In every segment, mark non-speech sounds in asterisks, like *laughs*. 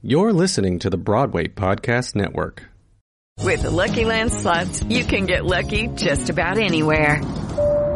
You're listening to the Broadway Podcast Network. With the Lucky Land slots, you can get lucky just about anywhere.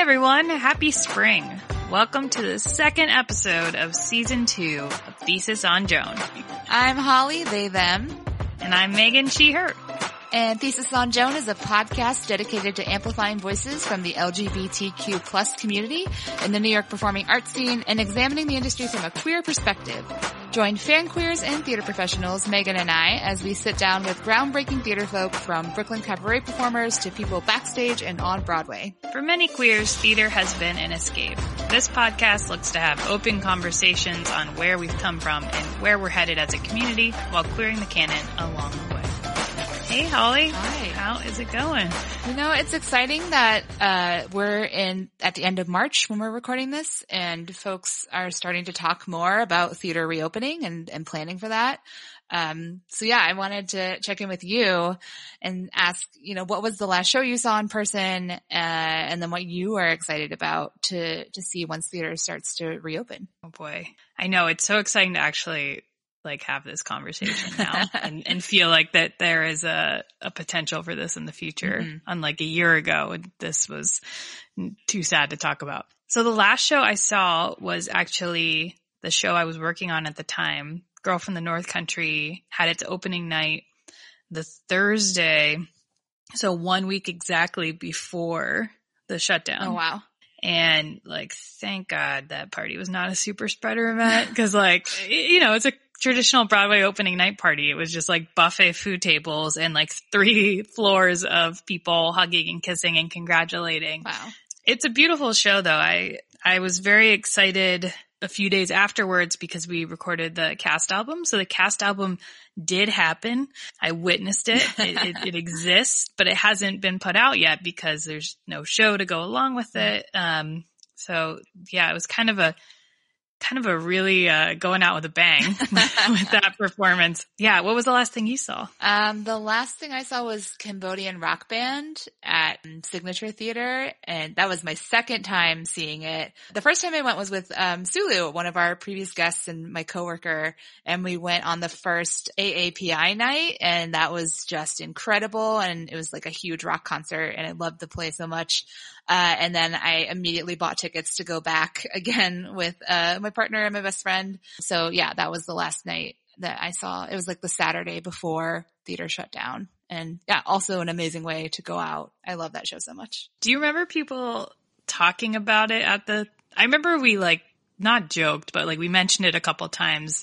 Hey everyone, happy spring. Welcome to the second episode of season two of Thesis on Joan. I'm Holly, they, them. And I'm Megan, she, her. And Thesis on Joan is a podcast dedicated to amplifying voices from the LGBTQ plus community in the New York performing arts scene and examining the industry from a queer perspective. Join fan queers and theater professionals, Megan and I, as we sit down with groundbreaking theater folk from Brooklyn cabaret performers to people backstage and on Broadway. For many queers, theater has been an escape. This podcast looks to have open conversations on where we've come from and where we're headed as a community while clearing the canon along the way. Hey Holly. Hi. How is it going? You know, it's exciting that uh, we're in at the end of March when we're recording this, and folks are starting to talk more about theater reopening and, and planning for that. Um, so yeah, I wanted to check in with you and ask, you know, what was the last show you saw in person, uh, and then what you are excited about to to see once theater starts to reopen. Oh boy. I know it's so exciting to actually like have this conversation now *laughs* and, and feel like that there is a, a potential for this in the future. Mhm. Unlike a year ago, this was too sad to talk about. So the last show I saw was actually the show I was working on at the time. Girl from the North Country had its opening night the Thursday. So one week exactly before the shutdown. Oh wow. And like, thank God that party was not a super spreader event. Cause like, you know, it's a traditional Broadway opening night party. It was just like buffet food tables and like three *laughs* floors of people hugging and kissing and congratulating. Wow. It's a beautiful show though. I, I was very excited a few days afterwards because we recorded the cast album. So the cast album did happen. I witnessed it. *laughs* It, it, it exists, but it hasn't been put out yet because there's no show to go along with it. Um, so yeah, it was kind of a, kind of a really, uh, going out with a bang *laughs* *laughs* with that performance. Yeah. What was the last thing you saw? Um, the last thing I saw was Cambodian Rock Band at Signature Theater, and that was my second time seeing it. The first time I went was with um, Sulu, one of our previous guests and my coworker, and we went on the first AAPI night, and that was just incredible. And it was like a huge rock concert, and I loved the play so much. Uh, and then I immediately bought tickets to go back *laughs* again with uh, my partner and my best friend. So yeah, that was the last night that I saw. It was like the Saturday before theater shut down. And yeah, also an amazing way to go out. I love that show so much. Do you remember people talking about it at the, I remember we like not joked, but like we mentioned it a couple times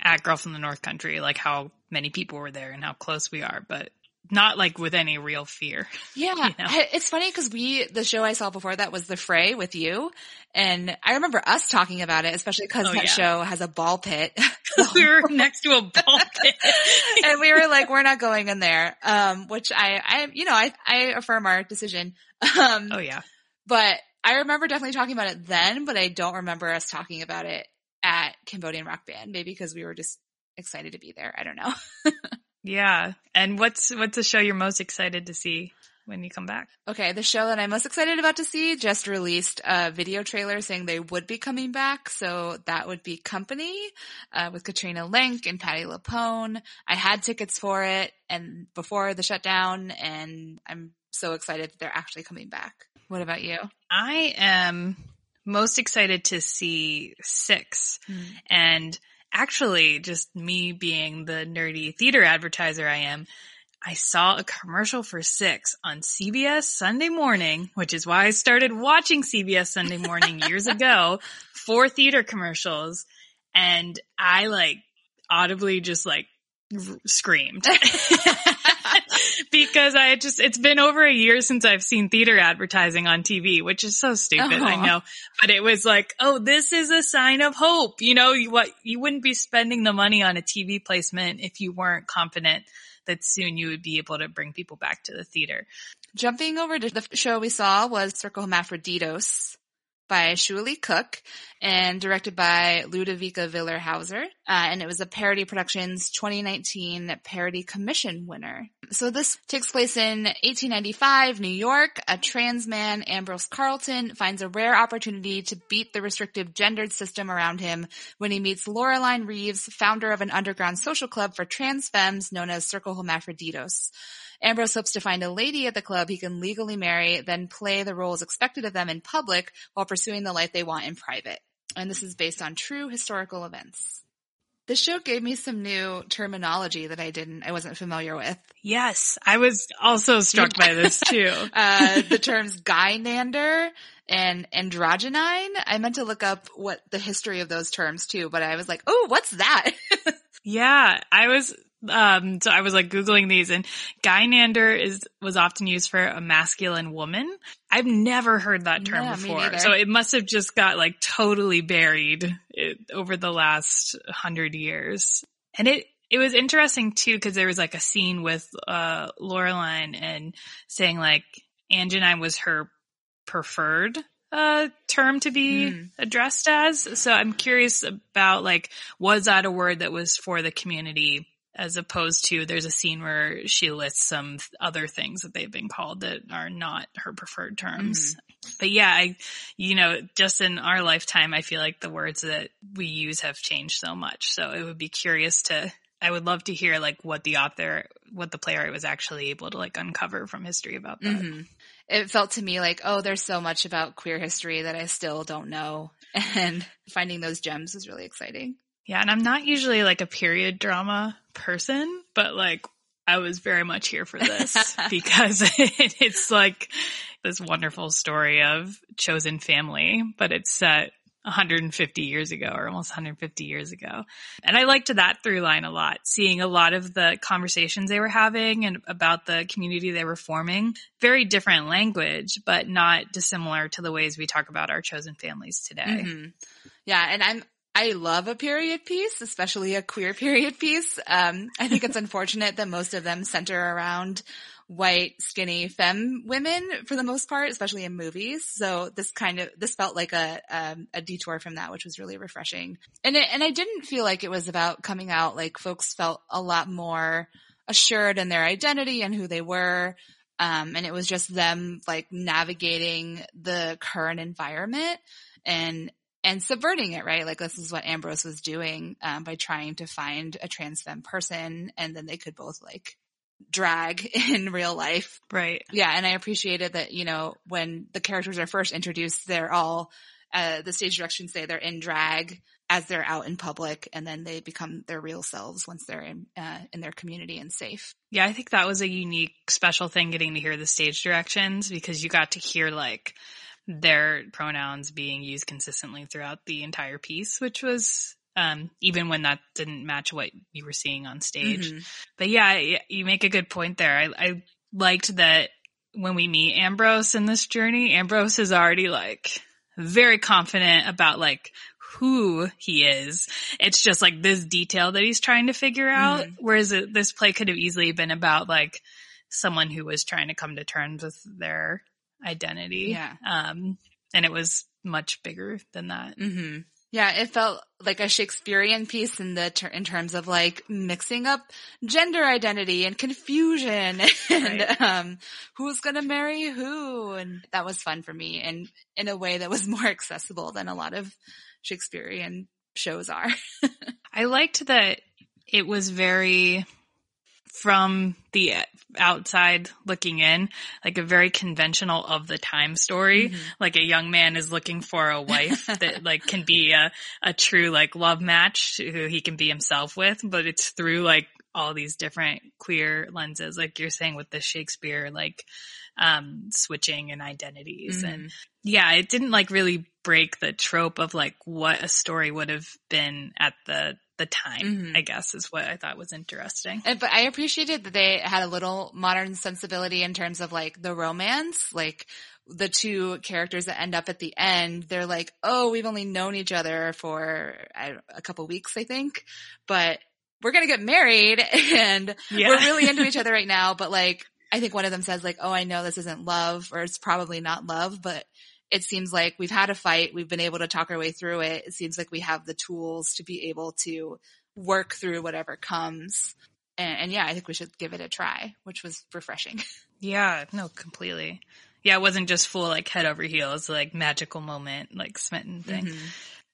at Girl from the North Country, like how many people were there and how close we are, but not like with any real fear. *laughs* Yeah. You know? It's funny because we, the show I saw before that was The Fray with you. And I remember us talking about it, especially because Oh, that yeah. show has a ball pit. *laughs* we were *laughs* next to a ball pit. and we were like, we're not going in there. Um, which I, I, you know, I, I affirm our decision. Um, oh yeah. but I remember definitely talking about it then, but I don't remember us talking about it at Cambodian Rock Band. Maybe because we were just excited to be there. I don't know. Yeah. And what's, what's a show you're most excited to see when you come back? Okay, the show that I'm most excited about to see just released a video trailer saying they would be coming back. So that would be Company uh, with Katrina Lenk and Patti LuPone. I had tickets for it and before the shutdown, and I'm so excited that they're actually coming back. What about you? I am most excited to see six. Hmm. And actually, just me being the nerdy theater advertiser I am, I saw a commercial for six on CBS Sunday morning, which is why I started watching CBS Sunday morning *laughs* years ago for theater commercials. And I like audibly just like r- screamed *laughs* *laughs* because I just, it's been over a year since I've seen theater advertising on TV, which is so stupid. I uh-huh. know, but it was like, oh, this is a sign of hope. You know, you, what, you wouldn't be spending the money on a TV placement if you weren't confident that soon you would be able to bring people back to the theater. Jumping over to the show we saw was Cercle Hermaphroditos by Shualee Cook and directed by Ludovica Villar-Hauser. Uh, and it was a Parity Productions 2019 Parity Commission winner. So this takes place in 1895, New York. A trans man, Ambrose Carlton, finds a rare opportunity to beat the restrictive gendered system around him when he meets Laureline Reeves, founder of an underground social club for trans femmes known as Cercle Hermaphroditos. Ambrose hopes to find a lady at the club he can legally marry, then play the roles expected of them in public while pursuing the life they want in private. And this is based on true historical events. This show gave me some new terminology that I didn't, I wasn't familiar with. Yes, I was also struck by this *laughs* too. Uh, the terms gynander and androgynine. I meant to look up what the history of those terms too, but I was like, oh, what's that? *laughs* Yeah, I was um so I was like googling these and gynander is was often used for a masculine woman. I've never heard that term Yeah, before. So it must have just got like totally buried it, over the last 100 years. And it it was interesting too because there was like a scene with uh Laureline and saying like angina was her preferred uh term to be Hmm. addressed as. So I'm curious about like was that a word that was for the community as opposed to there's a scene where she lists some other things that they've been called that are not her preferred terms. But yeah, I, you know, just in our lifetime, I feel like the words that we use have changed so much. So it would be curious to, I would love to hear like what the author, what the playwright was actually able to like uncover from history about that. Mhm. It felt to me like, oh, there's so much about queer history that I still don't know. *laughs* And finding those gems was really exciting. Yeah, and I'm not usually like a period drama person, but like I was very much here for this *laughs* because it's like this wonderful story of chosen family, but it's set 150 years ago or almost 150 years ago. And I liked that through line a lot, seeing a lot of the conversations they were having and about the community they were forming. Very different language, but not dissimilar to the ways we talk about our chosen families today. Mhm. Yeah, and I'm I love a period piece, especially a queer *laughs* period piece. Um, I think it's unfortunate that most of them center around white, skinny femme women for the most part, especially in movies. So this kind of this felt like a um, a detour from that, which was really refreshing. And it, and I didn't feel like it was about coming out. Like folks felt a lot more assured in their identity and who they were. Um, and it was just them like navigating the current environment and and subverting it, right? Like this is what Ambrose was doing um, by trying to find a trans femme person, and then they could both like drag *laughs* in real life. Right. Yeah, and I appreciated that you know when the characters are first introduced, they're all uh, the stage directions say they're in drag as they're out in public, and then they become their real selves once they're in uh, in their community and safe. Yeah, I think that was a unique, special thing getting to hear the stage directions because you got to hear like their pronouns being used consistently throughout the entire piece, which was um, even when that didn't match what you were seeing on stage. Mhm. But yeah, you make a good point there. I, I liked that when we meet Ambrose in this journey, Ambrose is already like very confident about like who he is. It's just like this detail that he's trying to figure out. Whereas it, this play could have easily been about like someone who was trying to come to terms with their identity. Yeah. Um, and it was much bigger than that. hmm Yeah, it felt like a Shakespearean piece in the ter- in terms of like mixing up gender identity and confusion *laughs* and Right. um who's going to marry who and that was fun for me and in a way that was *laughs* more accessible than a lot of Shakespearean shows are. *laughs* I liked that it was very from the outside looking in, like a very conventional of the time story. Mm-hmm. Like a young man is looking for a wife *laughs* that like can be a, a true like love match who he can be himself with, but it's through like all these different queer lenses, like you're saying with the Shakespeare, like, um, switching and identities. Mm-hmm. And yeah, it didn't like really break the trope of like what a story would have been at the the time, mm-hmm. I guess is what I thought was interesting. And, but I appreciated that they had a little modern sensibility in terms of like the romance, like the two characters that end up at the end, they're like, oh, we've only known each other for a couple weeks, I think, but we're going to get married *laughs* and yeah. we're really into each *laughs* other right now. But like, I think one of them says like, oh, I know this isn't love or it's probably not love, but it seems like we've had a fight. We've been able to talk our way through it. It seems like we have the tools to be able to work through whatever comes. And, and yeah, I think we should give it a try, which was refreshing. *laughs* Yeah, no, completely. Yeah, it wasn't just full like head over heels, like magical moment, like smitten thing. Mm-hmm.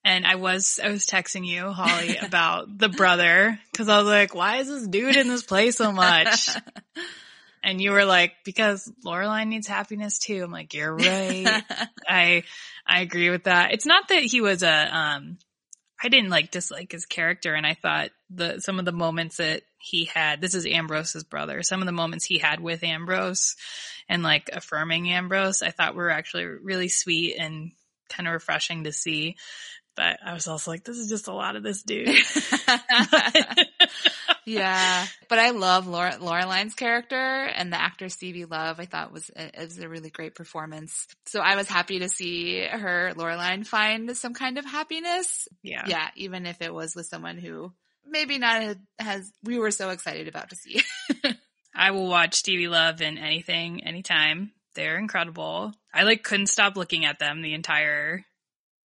And I was, I was texting you, Holly, about the brother, cause I was like, why is this dude in this play so much? *laughs* And you were like, because Lorelai needs happiness too. I'm like, you're right. *laughs* I, I agree with that. It's not that he was a, um, I didn't like dislike his character and I thought the, some of the moments that he had, this is Ambrose's brother, some of the moments he had with Ambrose and like affirming Ambrose, I thought were actually really sweet and kind of refreshing to see. But I was also like, this is just a lot of this dude. *laughs* *laughs* yeah, *laughs* but I love Laura Lorelai's character and the actor Stevie Love. I thought was a, was a really great performance. So I was happy to see her Lorelai find some kind of happiness. Yeah, yeah, even if it was with someone who maybe not has we were so excited about to see. *laughs* I will watch Stevie Love in anything, anytime. They're incredible. I like couldn't stop looking at them the entire.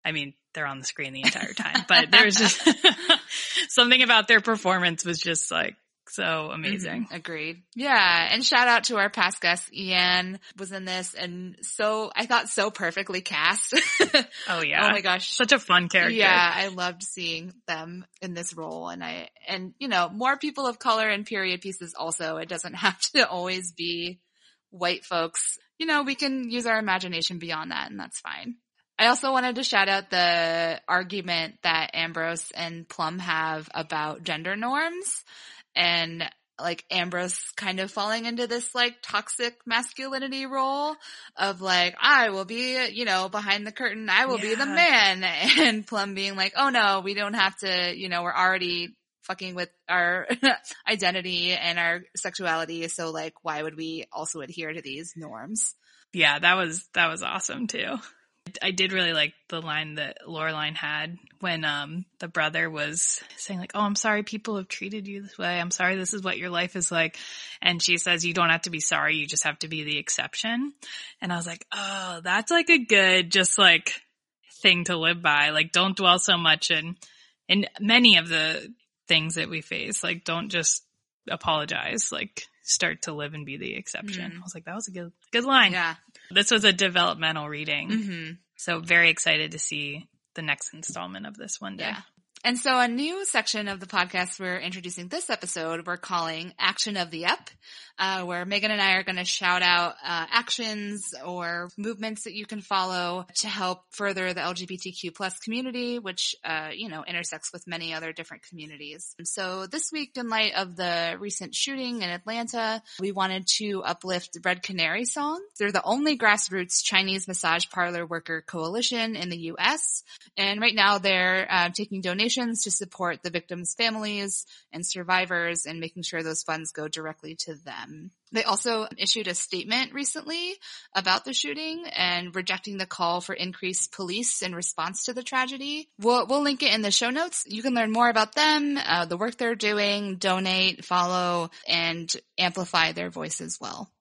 I mean, they're on the screen the entire time, but there's just *laughs* *laughs* something about their performance was just like so amazing. Mm-hmm. Agreed. Yeah. And shout out to our past guest, Ian was in this and so, I thought so perfectly cast. *laughs* oh yeah. oh my gosh. Such a fun character. Yeah. I loved seeing them in this role and I, and you know, more people of color in period pieces also. It doesn't *laughs* have to always be white folks. You know, we can use our imagination beyond that and that's fine. I also wanted to shout out the argument that Ambrose and Plum have about gender norms and like Ambrose kind of falling into this like toxic masculinity role of like, I will be, you know, behind the curtain. I will yeah. be the man. *laughs* And Plum being like, oh no, we don't have to, you know, we're already fucking with our *laughs* identity and our sexuality. So like, why would we also adhere to these norms? Yeah, that was, that was awesome too. I did really like the line that Lorelai had when um the brother was saying like, "Oh, I'm sorry people have treated you this way. I'm sorry this is what your life is like." And she says, "You don't have to be sorry, you just have to be the exception." And I was like, "Oh, that's like a good just like thing to live by. Like don't dwell so much in in many of the things that we face. Like don't just apologize. Like start to live and be the exception. Mm. I was like, that was a good, good line. Yeah. This was a developmental reading. Mm-hmm. So very excited to see the next installment of this one day. Yeah. And so a new section of the podcast we're introducing this episode, we're calling Action of the Up, uh, where Megan and I are going to shout out uh, actions or movements that you can follow to help further the LGBTQ plus community, which, uh, you know, intersects with many other different communities. And so this week, in light of the recent shooting in Atlanta, we wanted to uplift Red Canary Song. They're the only grassroots Chinese massage parlor worker coalition in the U.S. And right now they're uh, taking donations donations to support the victims' families and survivors and making sure those funds go directly to them. They also issued a statement recently about the shooting and rejecting the call for increased police in response to the tragedy. We'll, we'll link it in the show notes. You can learn more about them, uh, the work they're doing, donate, follow, and amplify their voice as well.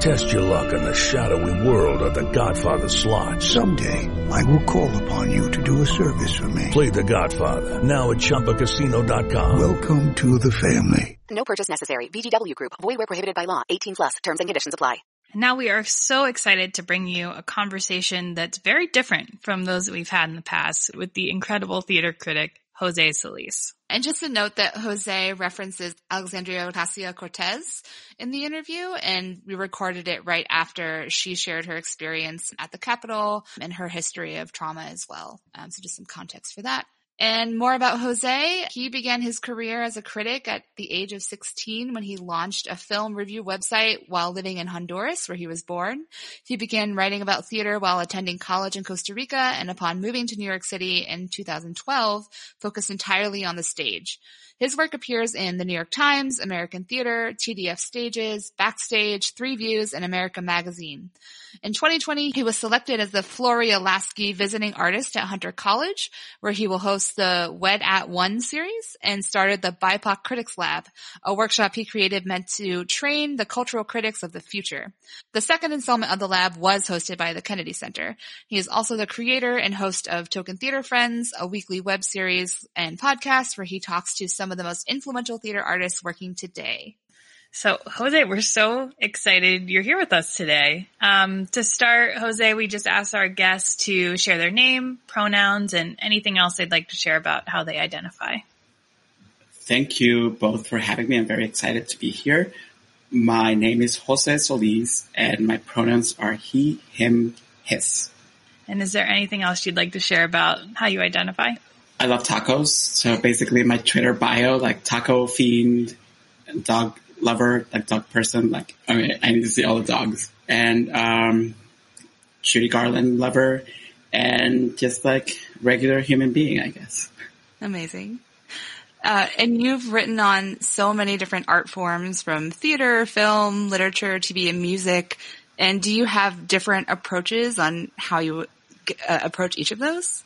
Test your luck in the shadowy world of the Godfather slot. Someday, I will call upon you to do a service for me. Play the Godfather, now at ChumbaCasino.com. Welcome to the family. No purchase necessary. VGW Group. Void where prohibited by law. 18 plus. Terms and conditions apply. Now we are so excited to bring you a conversation that's very different from those that we've had in the past with the incredible theater critic, Jose Solis. And just a note that Jose references Alexandria Ocasio-Cortez in the interview, and we recorded it right after she shared her experience at the Capitol and her history of trauma as well. Um, so just some context for that. And more about Jose. He began his career as a critic at the age of 16 when he launched a film review website while living in Honduras, where he was born. He began writing about theater while attending college in Costa Rica and upon moving to New York City in 2012, focused entirely on the stage. His work appears in the New York Times, American Theater, TDF Stages, Backstage, Three Views, and America Magazine. In 2020, he was selected as the Floria Lasky Visiting Artist at Hunter College, where he will host the Wed at One series and started the BIPOC Critics Lab, a workshop he created meant to train the cultural critics of the future. The second installment of the lab was hosted by the Kennedy Center. He is also the creator and host of Token Theater Friends, a weekly web series and podcast where he talks to some of the most influential theater artists working today. So, Jose, we're so excited you're here with us today. Um, to start, Jose, we just asked our guests to share their name, pronouns, and anything else they'd like to share about how they identify. Thank you both for having me. I'm very excited to be here. My name is Jose Solis, and my pronouns are he, him, his. And is there anything else you'd like to share about how you identify? I love tacos. So basically my Twitter bio, like taco fiend, dog lover, like dog person, like, I mean, I need to see all the dogs and, um, Judy Garland lover and just like regular human being, I guess. Amazing. Uh, and you've written on so many different art forms from theater, film, literature, TV, and music. And do you have different approaches on how you uh, approach each of those?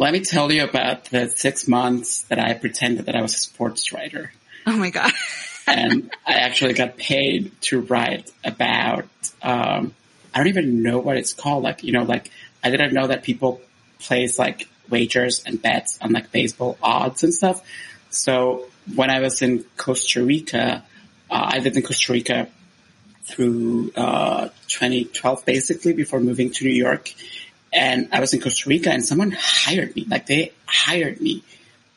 Let me tell you about the six months that I pretended that I was a sports writer. Oh my god! and I actually got paid to write about. Um, I don't even know what it's called. Like you know, like I didn't know that people place like wagers and bets on like baseball odds and stuff. So when I was in Costa Rica, uh, I lived in Costa Rica through uh, 2012 basically before moving to New York. And I was in Costa Rica and someone hired me, like they hired me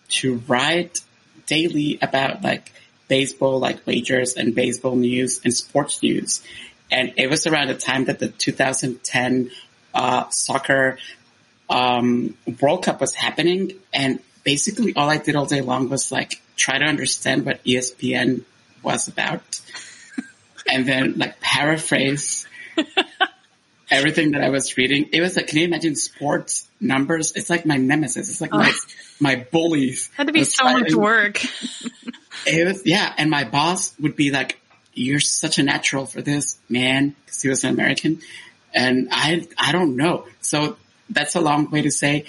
to write daily about like baseball, like wagers and baseball news and sports news. And it was around the time that the 2010 uh, soccer um, World Cup was happening. And basically all I did all day long was like try to understand what ESPN was about *laughs* and then like paraphrase *laughs* everything that I was reading. It was like, can you imagine sports numbers? It's like my nemesis. It's like oh. my, my bullies. Had to be so much work. *laughs* it was, yeah. And my boss would be like, you're such a natural for this, man. Cause he was an American. And I, I don't know. So that's a long way to say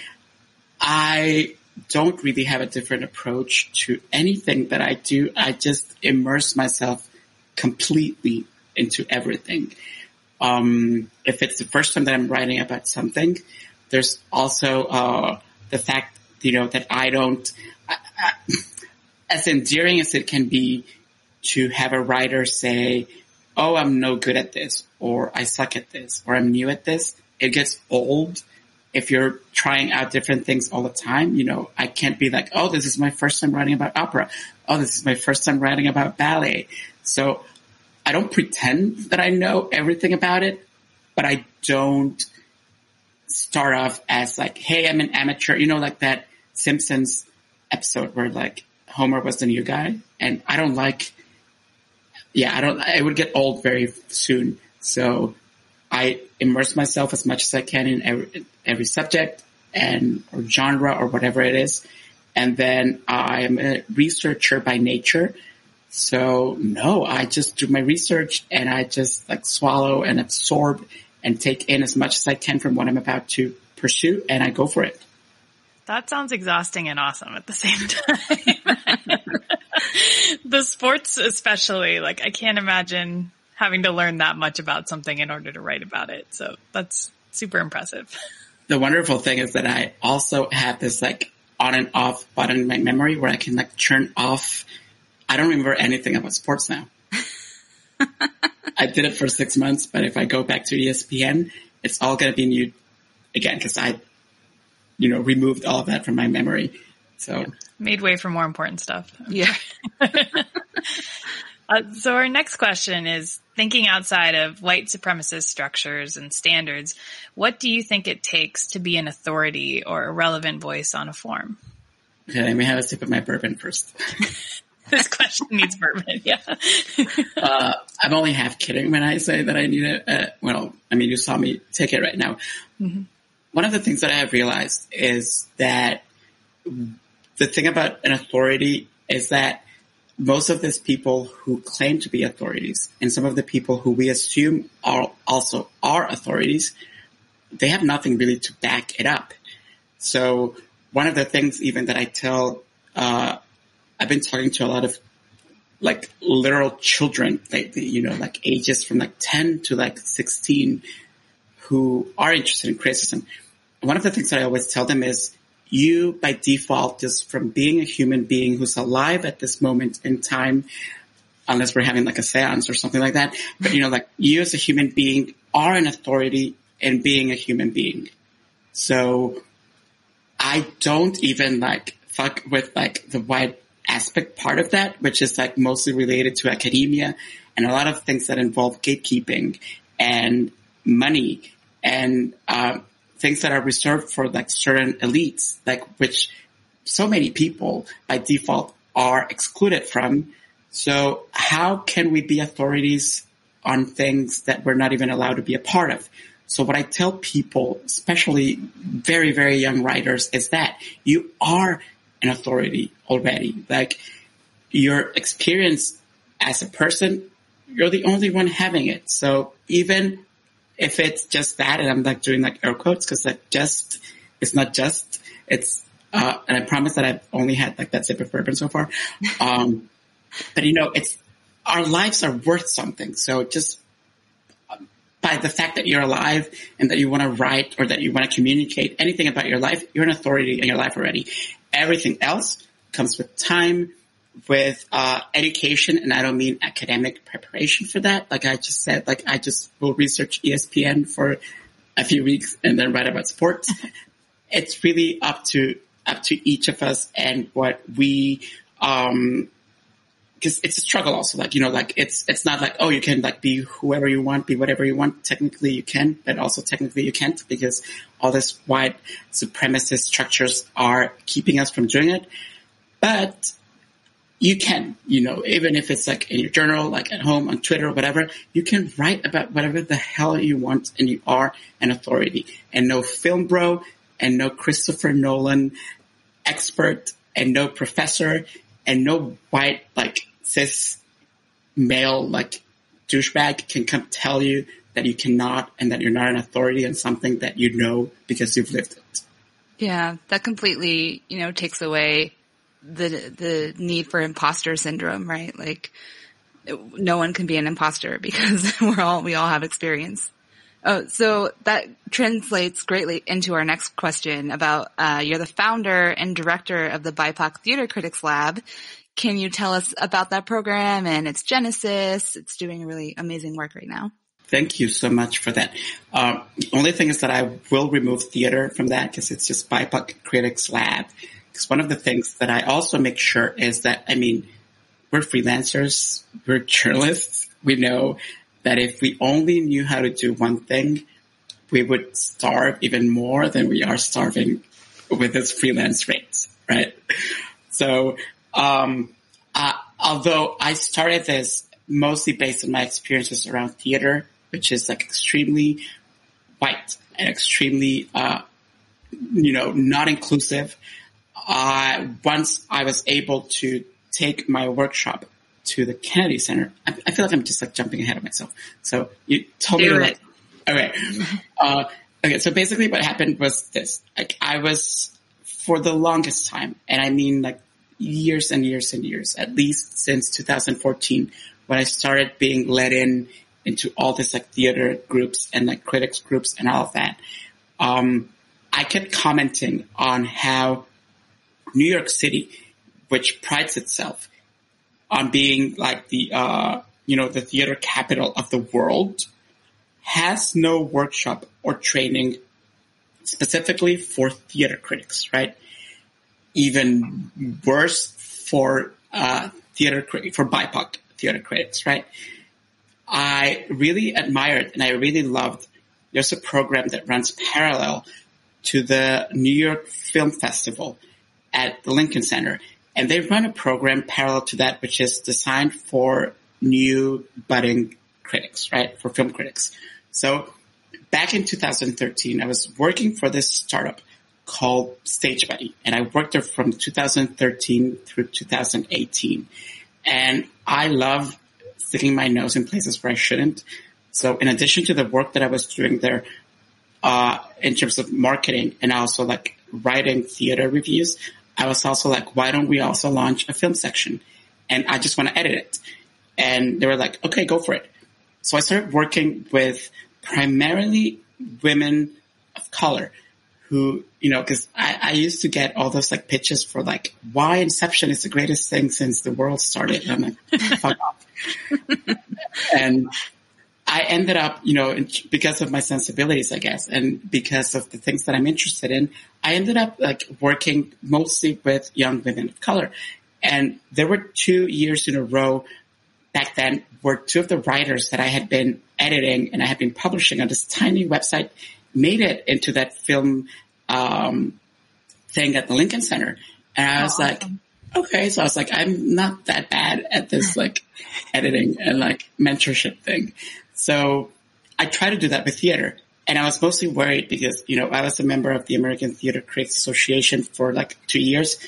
I don't really have a different approach to anything that I do. I just immerse myself completely into everything. Um, if it's the first time that I'm writing about something, there's also uh, the fact, you know, that I don't, I, I, *laughs* as endearing as it can be to have a writer say, "Oh, I'm no good at this," or "I suck at this," or "I'm new at this," it gets old if you're trying out different things all the time, you know, I can't be like, oh, this is my first time writing about opera. Oh, this is my first time writing about ballet. So I don't pretend that I know everything about it, but I don't start off as like, hey, I'm an amateur, you know, like that Simpsons episode where like Homer was the new guy. And I don't like, yeah, I don't, I would get old very soon. So I immerse myself as much as I can in every, every subject and or genre or whatever it is. And then I am a researcher by nature. So no, I just do my research and I just like swallow and absorb and take in as much as I can from what I'm about to pursue and I go for it. That sounds exhausting and awesome at the same time. *laughs* the sports especially, like I can't imagine having to learn that much about something in order to write about it. So that's super impressive. The wonderful thing is that I also have this like on and off button in my memory where I can like turn off. I don't remember anything about sports now. *laughs* I did it for six months, but if I go back to ESPN, it's all going to be new again because I, you know, removed all of that from my memory. So made way for more important stuff. Yeah. *laughs* uh, so our next question is thinking outside of white supremacist structures and standards. What do you think it takes to be an authority or a relevant voice on a form? Okay, let me have a sip of my bourbon first. *laughs* this question needs bourbon. Yeah. *laughs* uh, I'm only half kidding when I say that I need it. Uh, well, I mean, you saw me take it right now. Mm-hmm. One of the things that I have realized is that the thing about an authority is that most of these people who claim to be authorities and some of the people who we assume are also are authorities, they have nothing really to back it up. So one of the things even that I tell, uh, I've been talking to a lot of like literal children, like, you know, like ages from like 10 to like 16 who are interested in criticism. One of the things that I always tell them is you by default, just from being a human being who's alive at this moment in time, unless we're having like a seance or something like that, but you know, like you as a human being are an authority in being a human being. So I don't even like fuck with like the white aspect part of that, which is like mostly related to academia and a lot of things that involve gatekeeping and money and uh, things that are reserved for like certain elites, like which so many people by default are excluded from. So how can we be authorities on things that we're not even allowed to be a part of? So what I tell people, especially very, very young writers, is that you are an authority already. Like your experience as a person, you're the only one having it. So even if it's just that, and I'm like doing like air quotes because like just, it's not just, it's, uh, and I promise that I've only had like that sip of bourbon so far. Um, but you know, it's, our lives are worth something. So just by the fact that you're alive and that you want to write or that you want to communicate anything about your life, you're an authority in your life already. Everything else comes with time, with uh, education, and I don't mean academic preparation for that. Like I just said, like I just will research ESPN for a few weeks and then write about sports. *laughs* it's really up to up to each of us and what we um because it's a struggle also like you know like it's it's not like oh you can like be whoever you want be whatever you want technically you can but also technically you can't because all this white supremacist structures are keeping us from doing it but you can, you know, even if it's like in your journal, like at home, on Twitter, or whatever, you can write about whatever the hell you want and you are an authority. And no film bro and no Christopher Nolan expert and no professor and no white, like cis male, like douchebag can come tell you that you cannot and that you're not an authority on something that you know because you've lived it. Yeah, that completely, you know, takes away the the need for imposter syndrome, right? Like no one can be an imposter *laughs* because we're all we all have experience. Oh, so that translates greatly into our next question about uh, you're the founder and director of the BIPOC Theater Critics Lab. Can you tell us about that program and its genesis? It's doing really amazing work right now. Thank you so much for that. Uh, only thing is that I will remove theater from that because it's just BIPOC Critics Lab. Because one of the things that I also make sure is that, I mean, we're freelancers, we're journalists. We know that if we only knew how to do one thing, we would starve even more than we are starving with this freelance rates, right? So, um, uh, although I started this mostly based on my experiences around theater, which is like extremely white and extremely, uh, you know, not inclusive. Uh, once I was able to take my workshop to the Kennedy Center, I, I, feel like I'm just like jumping ahead of myself. So you told Do me to like, *laughs* okay. Uh, okay. So basically what happened was this, like I was for the longest time, and I mean like years and years and years, at least since 2014, when I started being let in into all this like theater groups and like critics groups and all of that. Um, I kept commenting on how New York City, which prides itself on being like the, uh, you know, the theater capital of the world, has no workshop or training specifically for theater critics, right? Even worse for, uh, theater, for BIPOC theater critics, right? I really admired and I really loved there's a program that runs parallel to the New York Film Festival at the Lincoln Center. And they run a program parallel to that, which is designed for new budding critics, right? For film critics. So back in 2013, I was working for this startup called Stage Buddy. And I worked there from 2013 through 2018. And I love sticking my nose in places where I shouldn't. So in addition to the work that I was doing there, uh, in terms of marketing and also like writing theater reviews, I was also like, why don't we also launch a film section? And I just want to edit it. And they were like, okay, go for it. So I started working with primarily women of color who, you know, cause I, I used to get all those like pitches for like why Inception is the greatest thing since the world started. And I'm like, *laughs* fuck off. *laughs* and I ended up, you know, because of my sensibilities, I guess, and because of the things that I'm interested in, I ended up like working mostly with young women of color. And there were two years in a row back then where two of the writers that I had been editing and I had been publishing on this tiny website made it into that film um, thing at the Lincoln Center. And I was oh, like, awesome. okay. So I was like, I'm not that bad at this like *laughs* editing and like mentorship thing. So I try to do that with theater. And I was mostly worried because, you know, I was a member of the American Theater Critics Association for like two years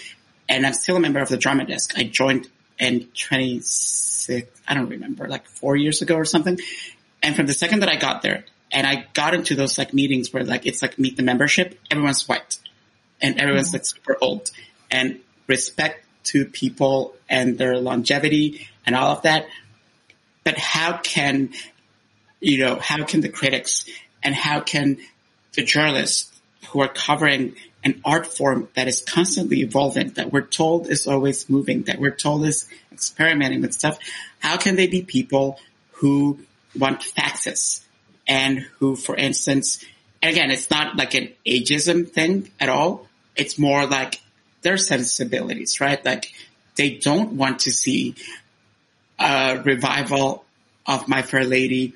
and I'm still a member of the drama desk. I joined in 26, I don't remember, like four years ago or something. And from the second that I got there, and I got into those like meetings where like it's like meet the membership. Everyone's white and everyone's like super old and respect to people and their longevity and all of that. But how can, you know, how can the critics and how can the journalists who are covering an art form that is constantly evolving, that we're told is always moving, that we're told is experimenting with stuff, how can they be people who want faxes and who, for instance, and again, it's not like an ageism thing at all. It's more like their sensibilities, right? Like they don't want to see a revival of My Fair Lady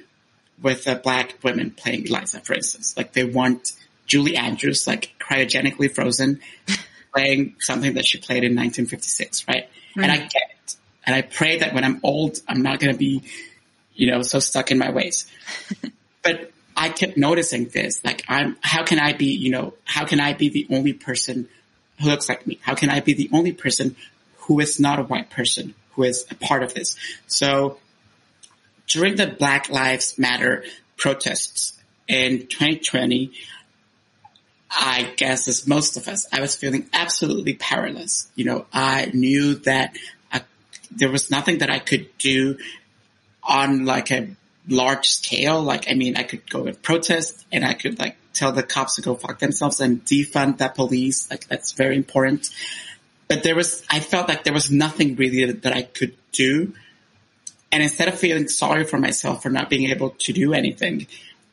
with a black women playing Eliza, for instance. Like they want Julie Andrews, like cryogenically frozen, *laughs* playing something that she played in 1956, right? Mm-hmm. And I get it. And I pray that when I'm old, I'm not going to be, you know, so stuck in my ways. *laughs* but I kept noticing this. Like, I'm, how can I be, you know, how can I be the only person who looks like me? How can I be the only person who is not a white person who is a part of this? So during the Black Lives Matter protests in 2020, I guess as most of us, I was feeling absolutely powerless. You know, I knew that I, there was nothing that I could do on like a large scale. Like, I mean, I could go and protest and I could like tell the cops to go fuck themselves and defund the police. Like, that's very important. But there was, I felt like there was nothing really that I could do And instead of feeling sorry for myself for not being able to do anything,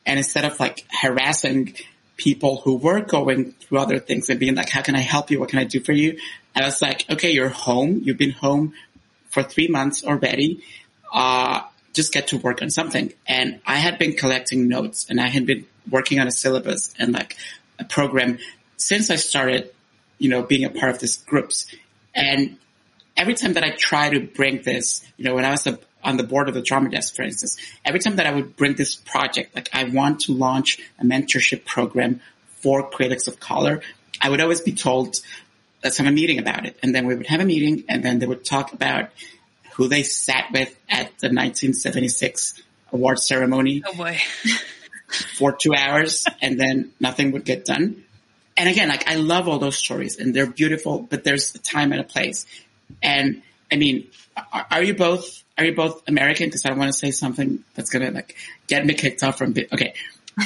and instead of like harassing people who were going through other things and being like, how can I help you? What can I do for you? I was like, okay, you're home. You've been home for three months already. Uh, just get to work on something. And I had been collecting notes and I had been working on a syllabus and like a program since I started, you know, being a part of these groups. And every time that I try to bring this, you know, when I was a, on the board of the drama desk, for instance, every time that I would bring this project, like I want to launch a mentorship program for critics of color, I would always be told, let's have a meeting about it. And then we would have a meeting and then they would talk about who they sat with at the 1976 award ceremony. Oh boy. *laughs* for two hours and then nothing would get done. And again, like I love all those stories and they're beautiful, but there's a time and a place. And I mean, are, are you both, are you both American? Cause I don't want to say something that's going to like get me kicked off from, okay.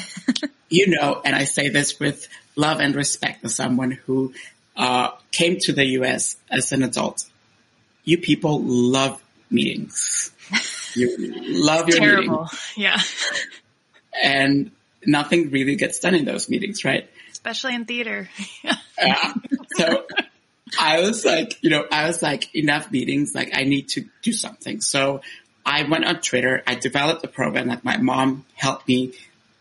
*laughs* you know, and I say this with love and respect as someone who, uh, came to the U.S. as an adult. You people love meetings. You love your Terrible. meetings. Yeah. And nothing really gets done in those meetings, right? Especially in theater. *laughs* Yeah. So I was like, you know, I was like, enough meetings. Like I need to do something. So I went on Twitter. I developed a program. Like my mom helped me,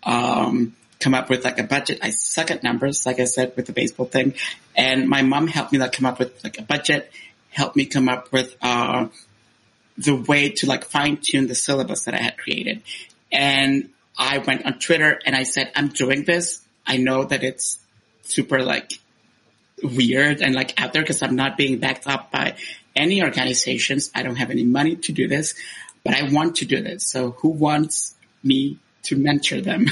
um, come up with like a budget. I suck at numbers, like I said, with the baseball thing. And my mom helped me like come up with like a budget, helped me come up with, uh, the way to like fine tune the syllabus that I had created. And I went on Twitter and I said, I'm doing this. I know that it's super like weird and like out there because I'm not being backed up by any organizations. I don't have any money to do this, but I want to do this. So who wants me to mentor them?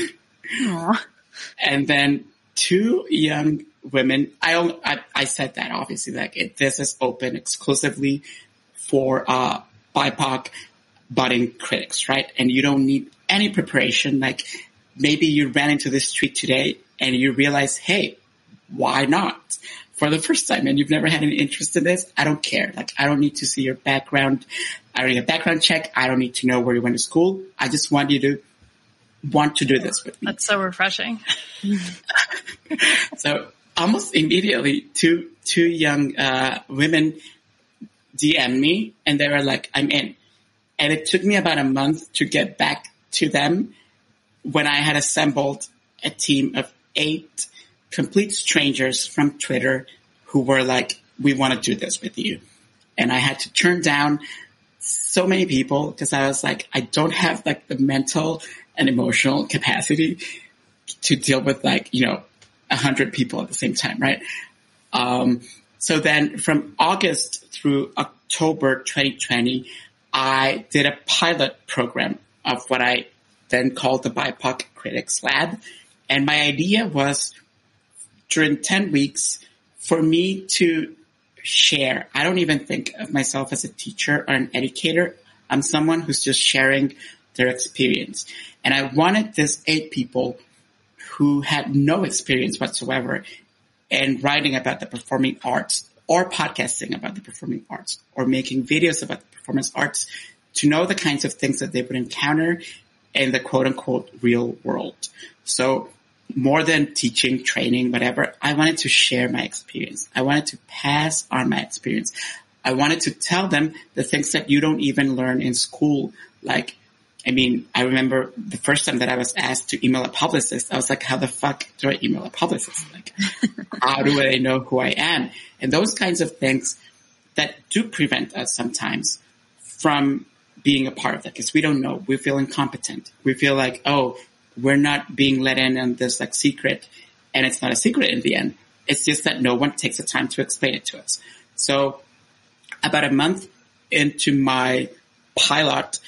*laughs* and then two young women, I, I, I said that obviously like it, this is open exclusively for, uh, BIPOC budding critics, right? And you don't need any preparation. Like maybe you ran into this tweet today and you realize, hey, why not? For the first time and you've never had any interest in this, I don't care. Like I don't need to see your background. I don't need a background check. I don't need to know where you went to school. I just want you to want to do this with me. That's so refreshing. *laughs* so almost immediately two, two young, uh, women DM me and they were like, I'm in. And it took me about a month to get back to them when I had assembled a team of eight complete strangers from Twitter who were like, we want to do this with you. And I had to turn down so many people because I was like, I don't have like the mental and emotional capacity to deal with like, you know, a hundred people at the same time, right? Um, so then from August through October 2020, I did a pilot program of what I then called the BIPOC Critics Lab. And my idea was during 10 weeks for me to share. I don't even think of myself as a teacher or an educator. I'm someone who's just sharing their experience. And I wanted these eight people who had no experience whatsoever in writing about the performing arts or podcasting about the performing arts or making videos about the performance arts to know the kinds of things that they would encounter in the quote unquote real world. So more than teaching, training, whatever, I wanted to share my experience. I wanted to pass on my experience. I wanted to tell them the things that you don't even learn in school. Like, I mean, I remember the first time that I was asked to email a publicist, I was like, how the fuck do I email a publicist? Like, *laughs* how do they know who I am? And those kinds of things that do prevent us sometimes from being a part of that because we don't know. We feel incompetent. We feel like, oh, we're not being let in on this like secret and it's not a secret in the end. It's just that no one takes the time to explain it to us. So about a month into my pilot,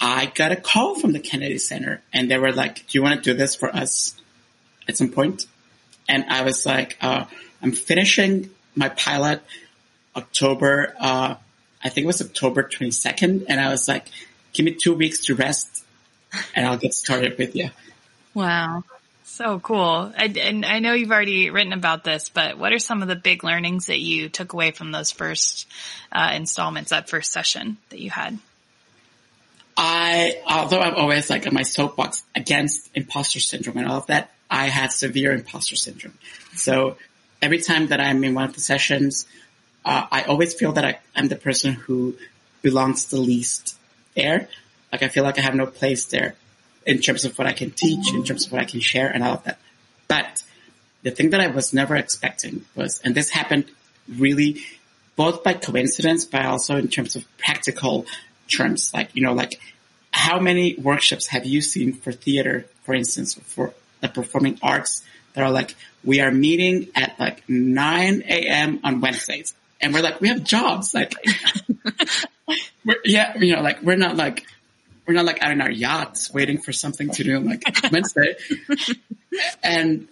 I got a call from the Kennedy Center and they were like, do you want to do this for us at some point? And I was like, uh, I'm finishing my pilot October, uh, I think it was October 22nd. And I was like, give me two weeks to rest and I'll get started with you. Wow. So cool. I, and I know you've already written about this, but what are some of the big learnings that you took away from those first uh, installments, that first session that you had? I, although I'm always like on my soapbox against imposter syndrome and all of that, I had severe imposter syndrome. So every time that I'm in one of the sessions, uh, I always feel that I, I'm the person who belongs the least there. Like I feel like I have no place there in terms of what I can teach, in terms of what I can share and all of that. But the thing that I was never expecting was, and this happened really both by coincidence, but also in terms of practical terms, like, you know, like how many workshops have you seen for theater, for instance, for the performing arts that are like, we are meeting at like 9 a.m. on Wednesdays. And we're like, we have jobs. Like, *laughs* yeah, you know, like we're not like, we're not like out in our yachts waiting for something to do on like *laughs* Wednesday. and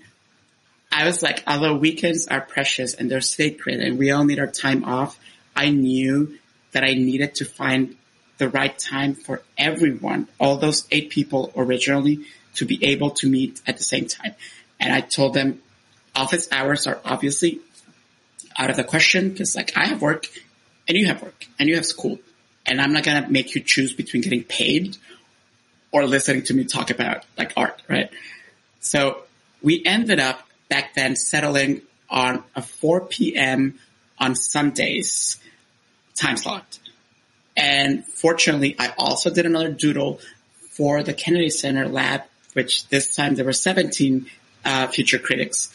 I was like, although weekends are precious and they're sacred and we all need our time off, I knew that I needed to find the right time for everyone, all those eight people originally to be able to meet at the same time. And I told them office hours are obviously out of the question because like I have work and you have work and you have school and I'm not to make you choose between getting paid or listening to me talk about like art, right? So we ended up back then settling on a 4 p.m. on Sundays time slot. And fortunately, I also did another doodle for the Kennedy Center lab, which this time there were 17 uh, future critics.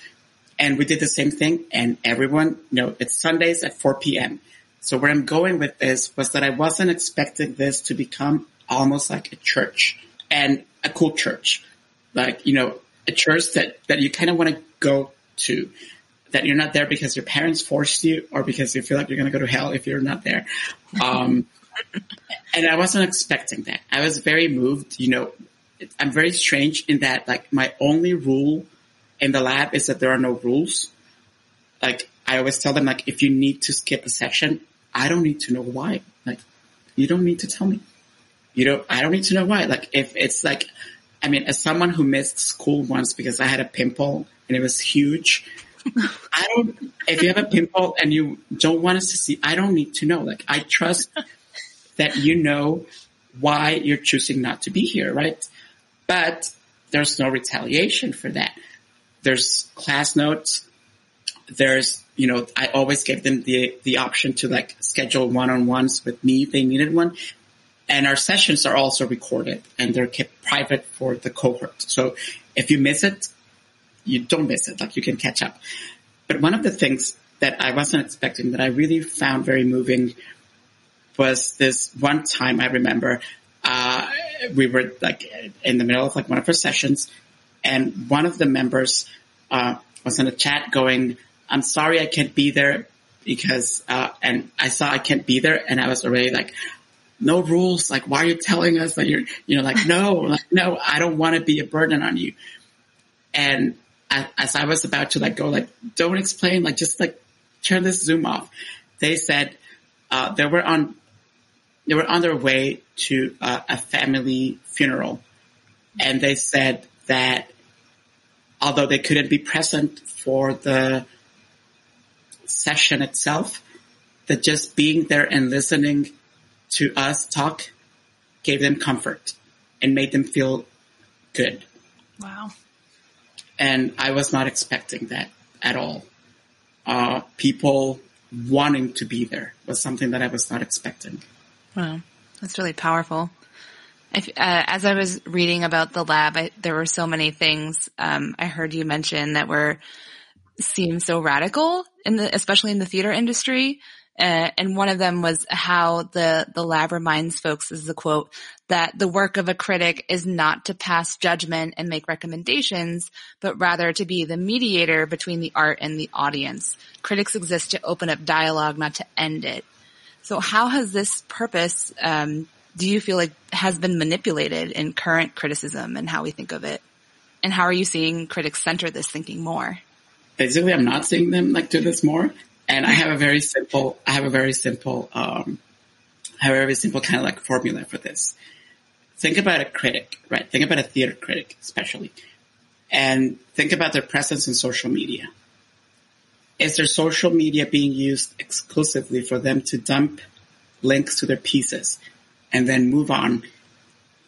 And we did the same thing and everyone, you know, it's Sundays at 4 p.m. So where I'm going with this was that I wasn't expecting this to become almost like a church and a cool church. Like, you know, a church that, that you kind of want to go to. That you're not there because your parents forced you or because you feel like you're going to go to hell if you're not there. Um, *laughs* and I wasn't expecting that. I was very moved. You know, I'm very strange in that like my only rule in the lab is that there are no rules. Like I always tell them like if you need to skip a section, I don't need to know why. Like you don't need to tell me. You know, I don't need to know why. Like if it's like, I mean, as someone who missed school once because I had a pimple and it was huge. *laughs* I don't, if you have a pimple and you don't want us to see, I don't need to know. Like, I trust that you know why you're choosing not to be here, right? But there's no retaliation for that. There's class notes. There's, you know, I always gave them the, the option to like schedule one-on-ones with me if they needed one. And our sessions are also recorded and they're kept private for the cohort. So if you miss it, you don't miss it. Like you can catch up. But one of the things that I wasn't expecting that I really found very moving was this one time I remember, uh, we were like in the middle of like one of our sessions and one of the members, uh, was in a chat going, I'm sorry I can't be there because, uh, and I saw I can't be there and I was already like, no rules. Like, why are you telling us that you're, you know, like, no, *laughs* like, no, I don't want to be a burden on you. And as I was about to like go, like, don't explain, like, just like turn this Zoom off. They said, uh, they were on, they were on their way to uh, a family funeral. And they said that although they couldn't be present for the session itself, that just being there and listening to us talk gave them comfort and made them feel good. Wow. And I was not expecting that at all. Uh, people wanting to be there was something that I was not expecting. Wow. That's really powerful. If, uh, as I was reading about the lab, I, there were so many things um, I heard you mention that were seem so radical in the, especially in the theater industry. Uh, and one of them was how the, the lab reminds folks, is a quote, that the work of a critic is not to pass judgment and make recommendations, but rather to be the mediator between the art and the audience. Critics exist to open up dialogue, not to end it. So how has this purpose, um, do you feel like has been manipulated in current criticism and how we think of it? And how are you seeing critics center this thinking more? Basically, I'm not seeing them like do this more. And I have a very simple, I have a very simple, um, I have a very simple kind of like formula for this. Think about a critic, right? Think about a theater critic, especially, and think about their presence in social media. Is their social media being used exclusively for them to dump links to their pieces and then move on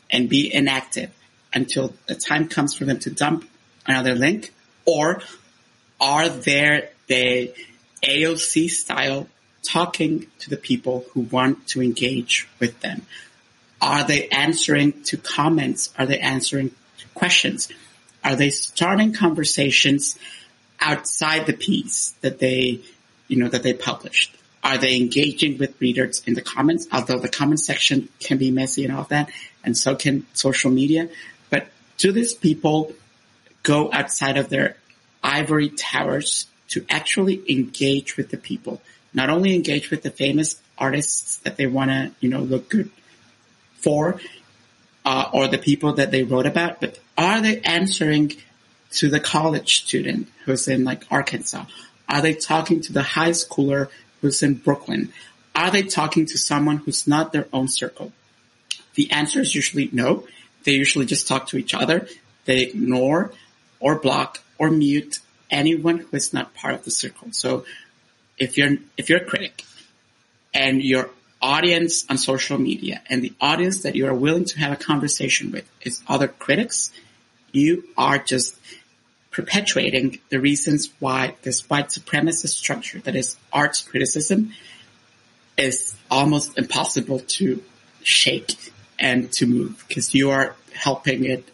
and be inactive until the time comes for them to dump another link? Or are there the AOC style talking to the people who want to engage with them? Are they answering to comments? Are they answering questions? Are they starting conversations outside the piece that they, you know, that they published? Are they engaging with readers in the comments? Although the comment section can be messy and all that, and so can social media. But do these people go outside of their ivory towers to actually engage with the people? Not only engage with the famous artists that they want to, you know, look good for, uh, or the people that they wrote about, but are they answering to the college student who's in like Arkansas? Are they talking to the high schooler who's in Brooklyn? Are they talking to someone who's not their own circle? The answer is usually no. They usually just talk to each other. They ignore or block or mute anyone who is not part of the circle. So if you're, if you're a critic and your audience on social media and the audience that you are willing to have a conversation with is other critics, you are just perpetuating the reasons why this white supremacist structure that is arts criticism is almost impossible to shake and to move because you are helping it